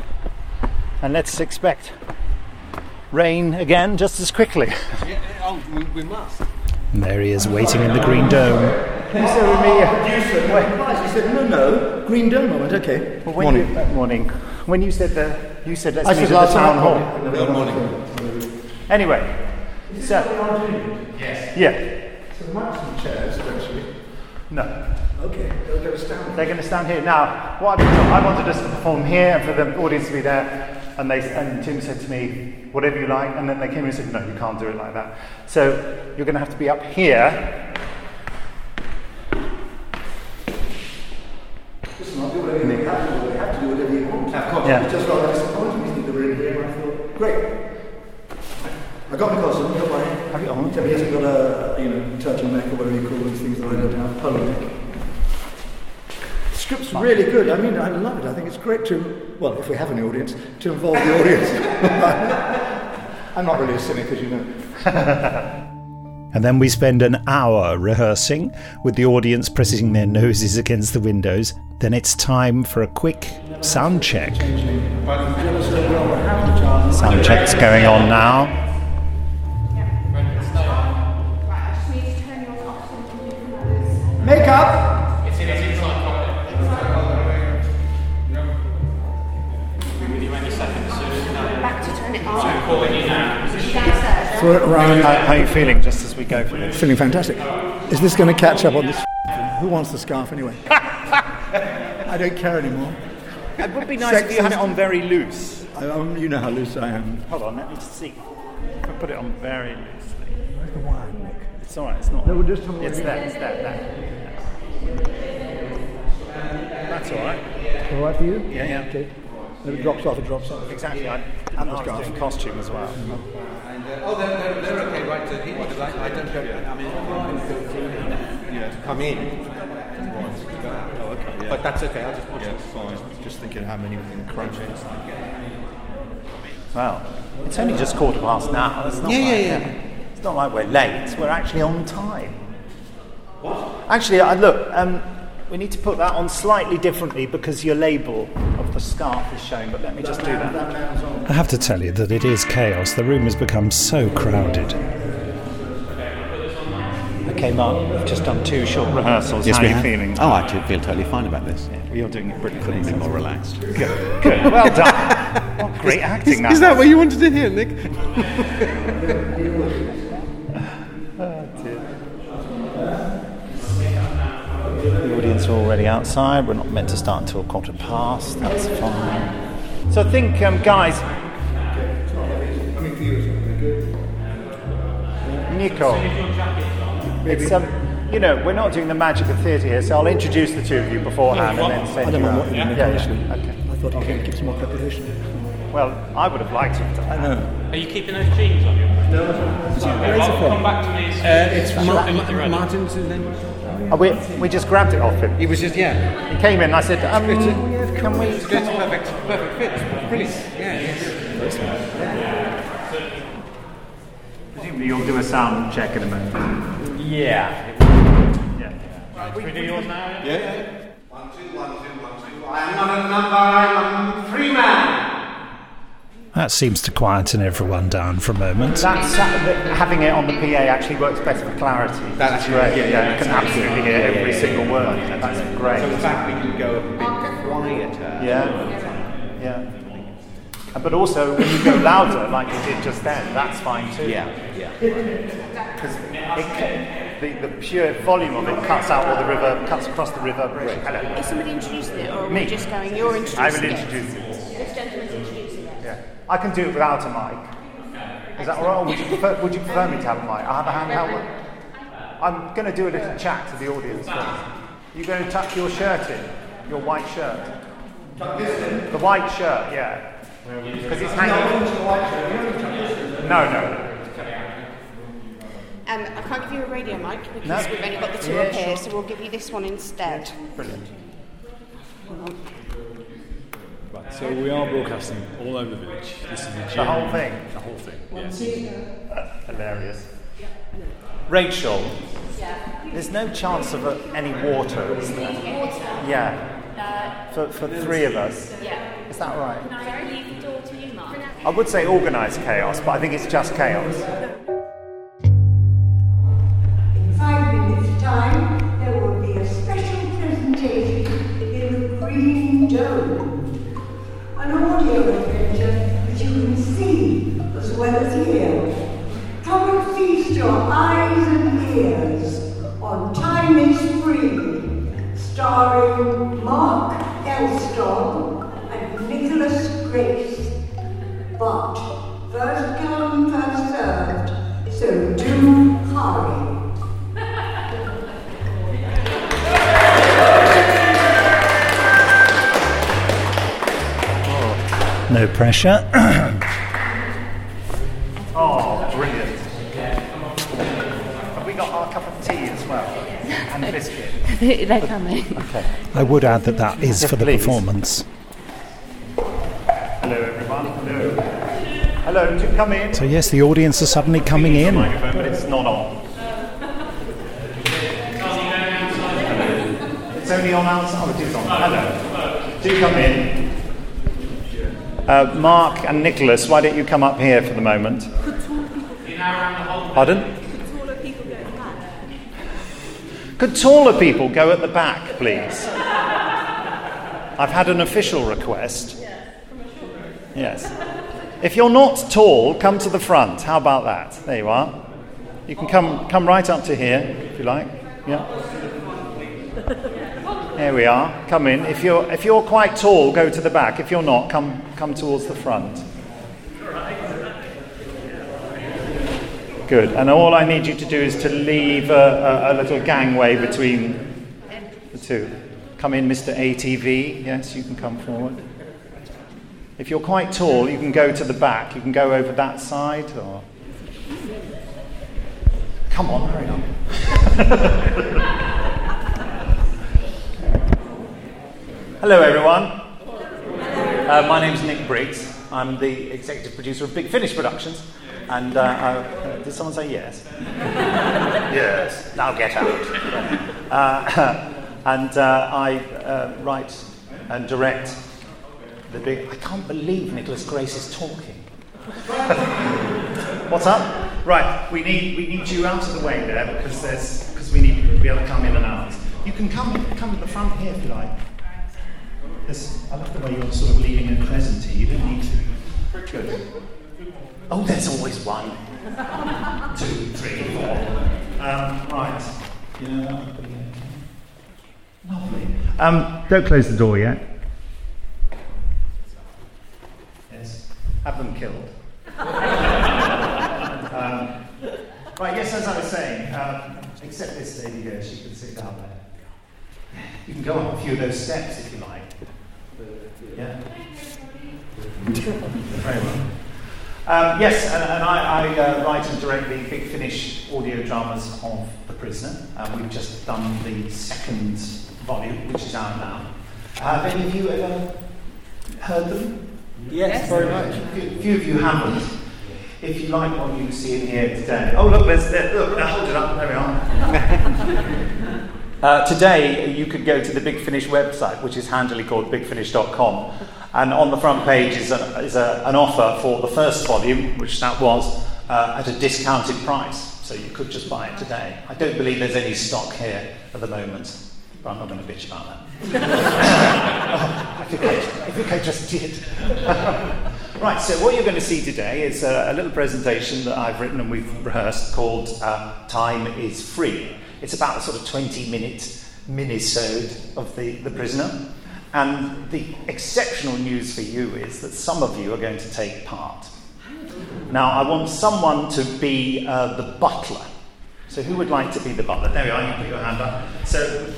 And let's expect rain again just as quickly. Yeah, oh, we, we must. He is waiting in the Green Dome. You said with me, He said, no, no, Green Dome. I went, okay. Well, when You, uh, morning. When you said the, you said let's I meet said at the town hall. morning. Anyway, so Yes. yeah, So there might be some chairs eventually. no, Okay, they'll go stand. they're going to stand here now. What I've been told, I wanted us to perform here and for the audience to be there. And they and Tim said to me, whatever you like. And then they came in and said, no, you can't do it like that. So you're going to have to be up here. Listen, I'll do whatever you have to do. They have to do whatever you want. Of course. Yeah. It's just rather disappointing. You think they were in here, and I thought, great. I got my costume, don't worry. Have you on? Except he hasn't got a, you know, turtleneck or whatever you call those things that I don't have, polo neck. The script's really good. I mean, I love it. I think it's great to, well, if we have an audience, to involve the audience. [LAUGHS] I'm not really a cynic, as you know. [LAUGHS] And then we spend an hour rehearsing with the audience pressing their noses against the windows. Then it's time for a quick sound check. Sound check's going on now. As soon as you know. Back to turn it So on. calling you now. Throw it around. How, how are you feeling just as we go for this? Feeling fantastic. Is this going to catch up on this? Who wants the scarf anyway? [LAUGHS] I don't care anymore. It would be nice if you had it on very loose. I, um, you know how loose I am. Hold on, let me just see. If I put it on very loosely. Where's the wire, Nick? It's alright, it's not. No, we'll just come It's over there, here. it's there, there. That's alright. All right for you? Yeah, yeah. Okay. If it drops off, it drops off. Exactly. I, And and the I was scarf. doing costume as well. Mm-hmm. Uh, oh, they're, they're, they're okay, right? To heat because I, I don't go. I mean, I'm going to go yeah, to come in. Oh, okay. Yeah. But that's okay. I'll just watch Yeah, it. fine. Just thinking how many we can crunch in. Well, it's only just quarter past now. It's not Yeah, like, yeah, yeah. It's not like we're late. We're actually on time. What? Actually, I look. Um, we need to put that on slightly differently because your label of the scarf is showing. But let me just do that. I have to tell you that it is chaos. The room has become so crowded. Okay, Mark. We've just done two short rehearsals. Yes, How we are you have. feeling? Oh, I do feel totally fine about this. You're doing it brilliantly. Couldn't be more relaxed. Good. Good. Well done. What great acting Is, that is that what you wanted to hear, Nick? [LAUGHS] already outside. We're not meant to start until quarter past. That's fine. So I think, um, guys. Nico, it's um, you know, we're not doing the magic of theatre here, so I'll introduce the two of you beforehand and then I don't you know what you're Yeah, doing yeah, initially. okay. I thought you could give some more preparation. Well, I would have liked to have done I know. Are you keeping those jeans on you? No. Well, come back to me as soon as it's you're Ma- Ma- Martin's name. Oh, we, we just grabbed it off him. He was just, yeah. He came in and I said, um, It's a- can we... It's good, perfect, perfect fit. Brilliant. Yeah, yes. Presumably you'll do a sound check in a moment. Yeah. Yeah. Should we do yours now? Yeah, yeah. One, two, one, two, one, two. I am not a number, I am three man. That seems to quieten everyone down for a moment. That's, uh, having it on the PA actually works better for clarity. That's great. yeah, Yeah, yeah, you can absolutely absolutely, hear yeah, every yeah, single yeah. word. That's great. So in fact, we can go a bit quieter. Yeah, yeah. Uh, But also, when you go louder, like you did just then, that's fine too. Yeah, yeah. Because the, the pure volume of it cuts out all the river, cuts across the river. Hello. Is somebody introducing it, or are Me. we just going? You're introducing I will it. introduce it. This gentleman's introducing it. Yeah. I can do it without a mic. Is that all right? Or would you prefer, would you prefer me to have a mic? I have a handheld one. I'm going to do a little chat to the audience first. You're going to tuck your shirt in, your white shirt. The white shirt, yeah. Because it's hanging. No, no. Um, I can't give you a radio mic because No. we've only got the two Yeah, up here, sure. so we'll give you this one instead. Brilliant. Right, so we are broadcasting all over the village. This is the gym. The whole thing. The whole thing. Yes. Uh, uh, hilarious. Rachel, Yeah. there's no chance of uh, any water, is there? Yeah. Uh, for, for three of us. Yeah. Is that right? Can I leave the door to you, Mark? I would say organised chaos, but I think it's just chaos. finisher. [CLEARS THROAT] oh, brilliant. Have we got our cup of tea as well? And biscuit? [LAUGHS] They're coming. Okay. I would add that that is yes, for the please. performance. Hello, everyone. Hello. Hello, do come in? So, yes, the audience are suddenly coming in. but it's not on. it's only on outside. Oh, it is on. Hello. Do come in. Uh, Mark and Nicholas, why don't you come up here for the moment? Pardon? Could taller people go at the back, please? I've had an official request. Yes. If you're not tall, come to the front. How about that? There you are. You can come come right up to here if you like. Yeah. There we are. Come in. If you're if you're quite tall, go to the back. If you're not, come come towards the front. Good. And all I need you to do is to leave a, a, a little gangway between the two. Come in, Mr. ATV. Yes, you can come forward. If you're quite tall, you can go to the back. You can go over that side or. Come on, hurry up. [LAUGHS] Hello, everyone. Uh, my name's Nick Briggs. I'm the executive producer of Big Finish Productions. And uh, uh, did someone say yes? [LAUGHS] yes. Now get out. Uh, [LAUGHS] and uh, I uh, write and direct the big. I can't believe Nicholas Grace is talking. [LAUGHS] What's up? Right, we need we need you out of the way there because there's because we need people to be able to come in and out. You can come come to the front here if you like. There's, I love the way you're sort of leaving a present here. You don't need to. Good. Oh, there's always one. one, [LAUGHS] two, three, four. Um, right. Yeah. Lovely. Um, don't close the door yet. Yes. Have them killed. [LAUGHS] um, right, yes, as I was saying, um, except this lady here, she can sit down there. You can go up a few of those steps if you like. Yeah. Very well. Um, yes, and, and I, I uh, write and direct the Big Finish audio dramas of The Prisoner. Um, we've just done the second volume, which is out now. Have any of you ever heard them? Yes, very much. A few, few of you haven't. If you like what you see in here today. Oh, look, there's, there, look, hold it up, there we are. Uh, today, you could go to the Big Finish website, which is handily called bigfinish.com, and on the front page is, a, is a, an offer for the first volume, which that was, uh, at a discounted price. So you could just buy it today. I don't believe there's any stock here at the moment, but I'm not going to bitch about that. oh, [LAUGHS] I, think I, I think I just did. [LAUGHS] right, so what you're going to see today is a, a little presentation that I've written and we've rehearsed called uh, Time is Free. It's about a sort of 20 minute minisode of the, the prisoner. And the exceptional news for you is that some of you are going to take part. Now, I want someone to be uh, the butler. So, who would like to be the butler? There we are, you can put your hand up. So,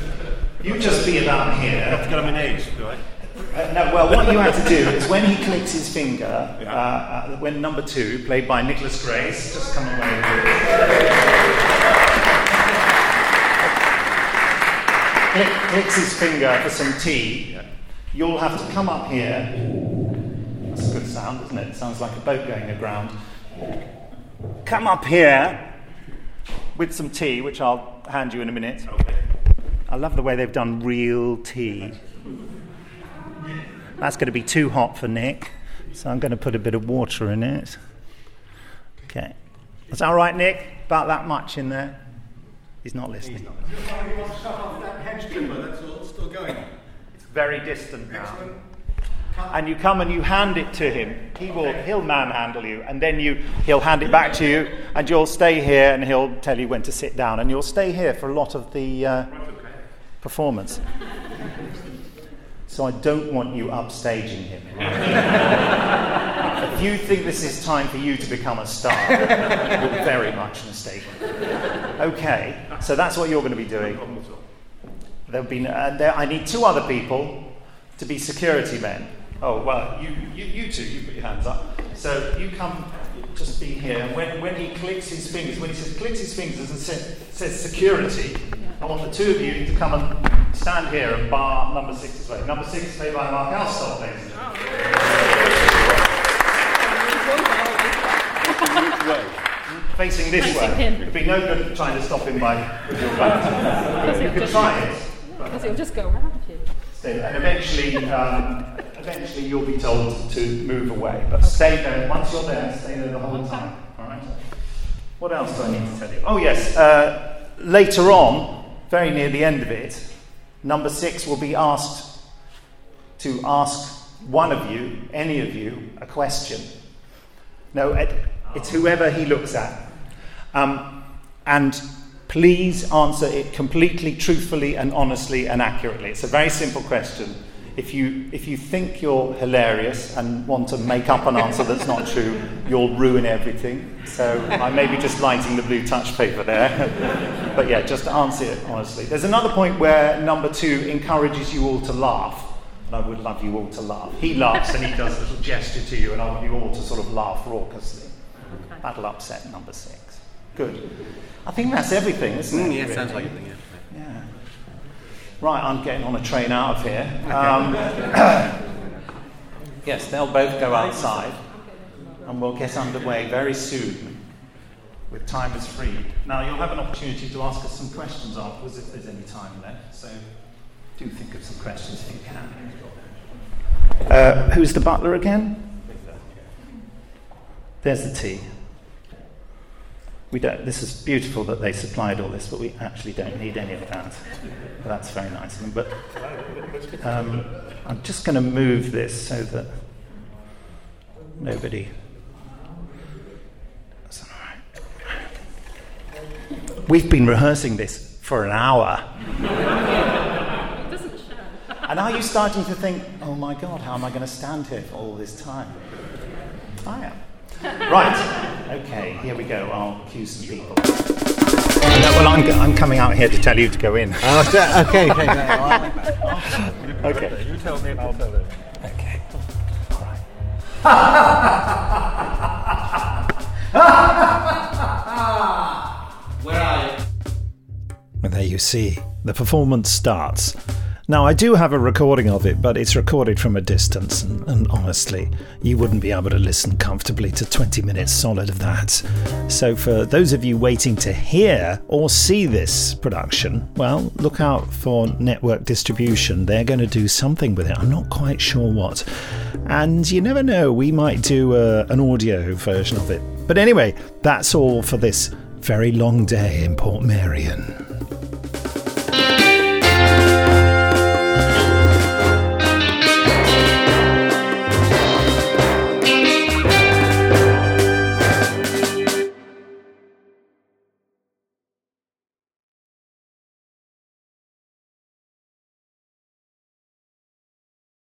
you just be about here. I have to get on my knees, do I? Uh, no, well, what you have to do is when he clicks his finger, uh, uh, when number two, played by Nicholas Grace, just come away with clicks his finger for some tea, you'll have to come up here. That's a good sound, isn't it? It sounds like a boat going aground. Come up here with some tea, which I'll hand you in a minute. I love the way they've done real tea. That's going to be too hot for Nick, so I'm going to put a bit of water in it. Okay. Is that all right, Nick? About that much in there? He's not listening. It's very distant now. And you come and you hand it to him. He will he'll manhandle you, and then you he'll hand it back to you, and you'll stay here, and he'll tell you when to sit down, and you'll stay here for a lot of the uh, performance. So I don't want you upstaging him. [LAUGHS] you think this is time for you to become a star, you're very much mistaken. Okay, so that's what you're going to be doing. There'll be, uh, there, I need two other people to be security men. Oh, well, you, you, you two, you put your hands up. So you come, just be here. When, when he clicks his fingers, when he says clicks his fingers and says, says security, I want the two of you to come and stand here and bar number six's way. Number six is played by Mark Elstob, ladies and gentlemen. Facing this Facing way. him. It'd be no good trying to stop him by with your back. you could try it, Because it'll just go around you. Stay there. And eventually, um, eventually you'll be told to move away. But stay there. Once you're there, stay there the whole time. All right. What else do I need to tell you? Oh yes. Uh, later on, very near the end of it, number six will be asked to ask one of you, any of you, a question. No, it, it's whoever he looks at. Um, and please answer it completely, truthfully, and honestly and accurately. It's a very simple question. If you, if you think you're hilarious and want to make up an answer that's not true, you'll ruin everything. So I may be just lighting the blue touch paper there. [LAUGHS] but yeah, just answer it honestly. There's another point where number two encourages you all to laugh. And I would love you all to laugh. He laughs and he does a little gesture to you, and I want you all to sort of laugh raucously. That'll upset number six. Good. I think that's everything, isn't it? Mm, yeah, really? sounds like everything, yeah. Yeah. Right, I'm getting on a train out of here. Um, [COUGHS] yes, they'll both go outside, and we'll get underway very soon with time is freed. Now, you'll have an opportunity to ask us some questions afterwards if there's any time left, so do think of some questions if you can. Uh, who's the butler again? There's the tea. We don't, this is beautiful that they supplied all this, but we actually don't need any of that. That's very nice of them. But um, I'm just going to move this so that nobody. That's all right. We've been rehearsing this for an hour. And are you starting to think, oh my God, how am I going to stand here for all this time? I am. Right, okay, here we go. I'll cue some people. No, well, I'm, I'm coming out here to tell you to go in. Oh, okay, okay. okay. You tell me and I'll tell him. Okay. Where are you? And there you see, the performance starts. Now, I do have a recording of it, but it's recorded from a distance, and, and, honestly, you wouldn't be able to listen comfortably to 20 minutes solid of that. So, for those of you waiting to hear or see this production, well, look out for network distribution. They're going to do something with it. I'm not quite sure what. And you never know, we might do a, an audio version of it. But anyway, that's all for this very long day in Portmeirion.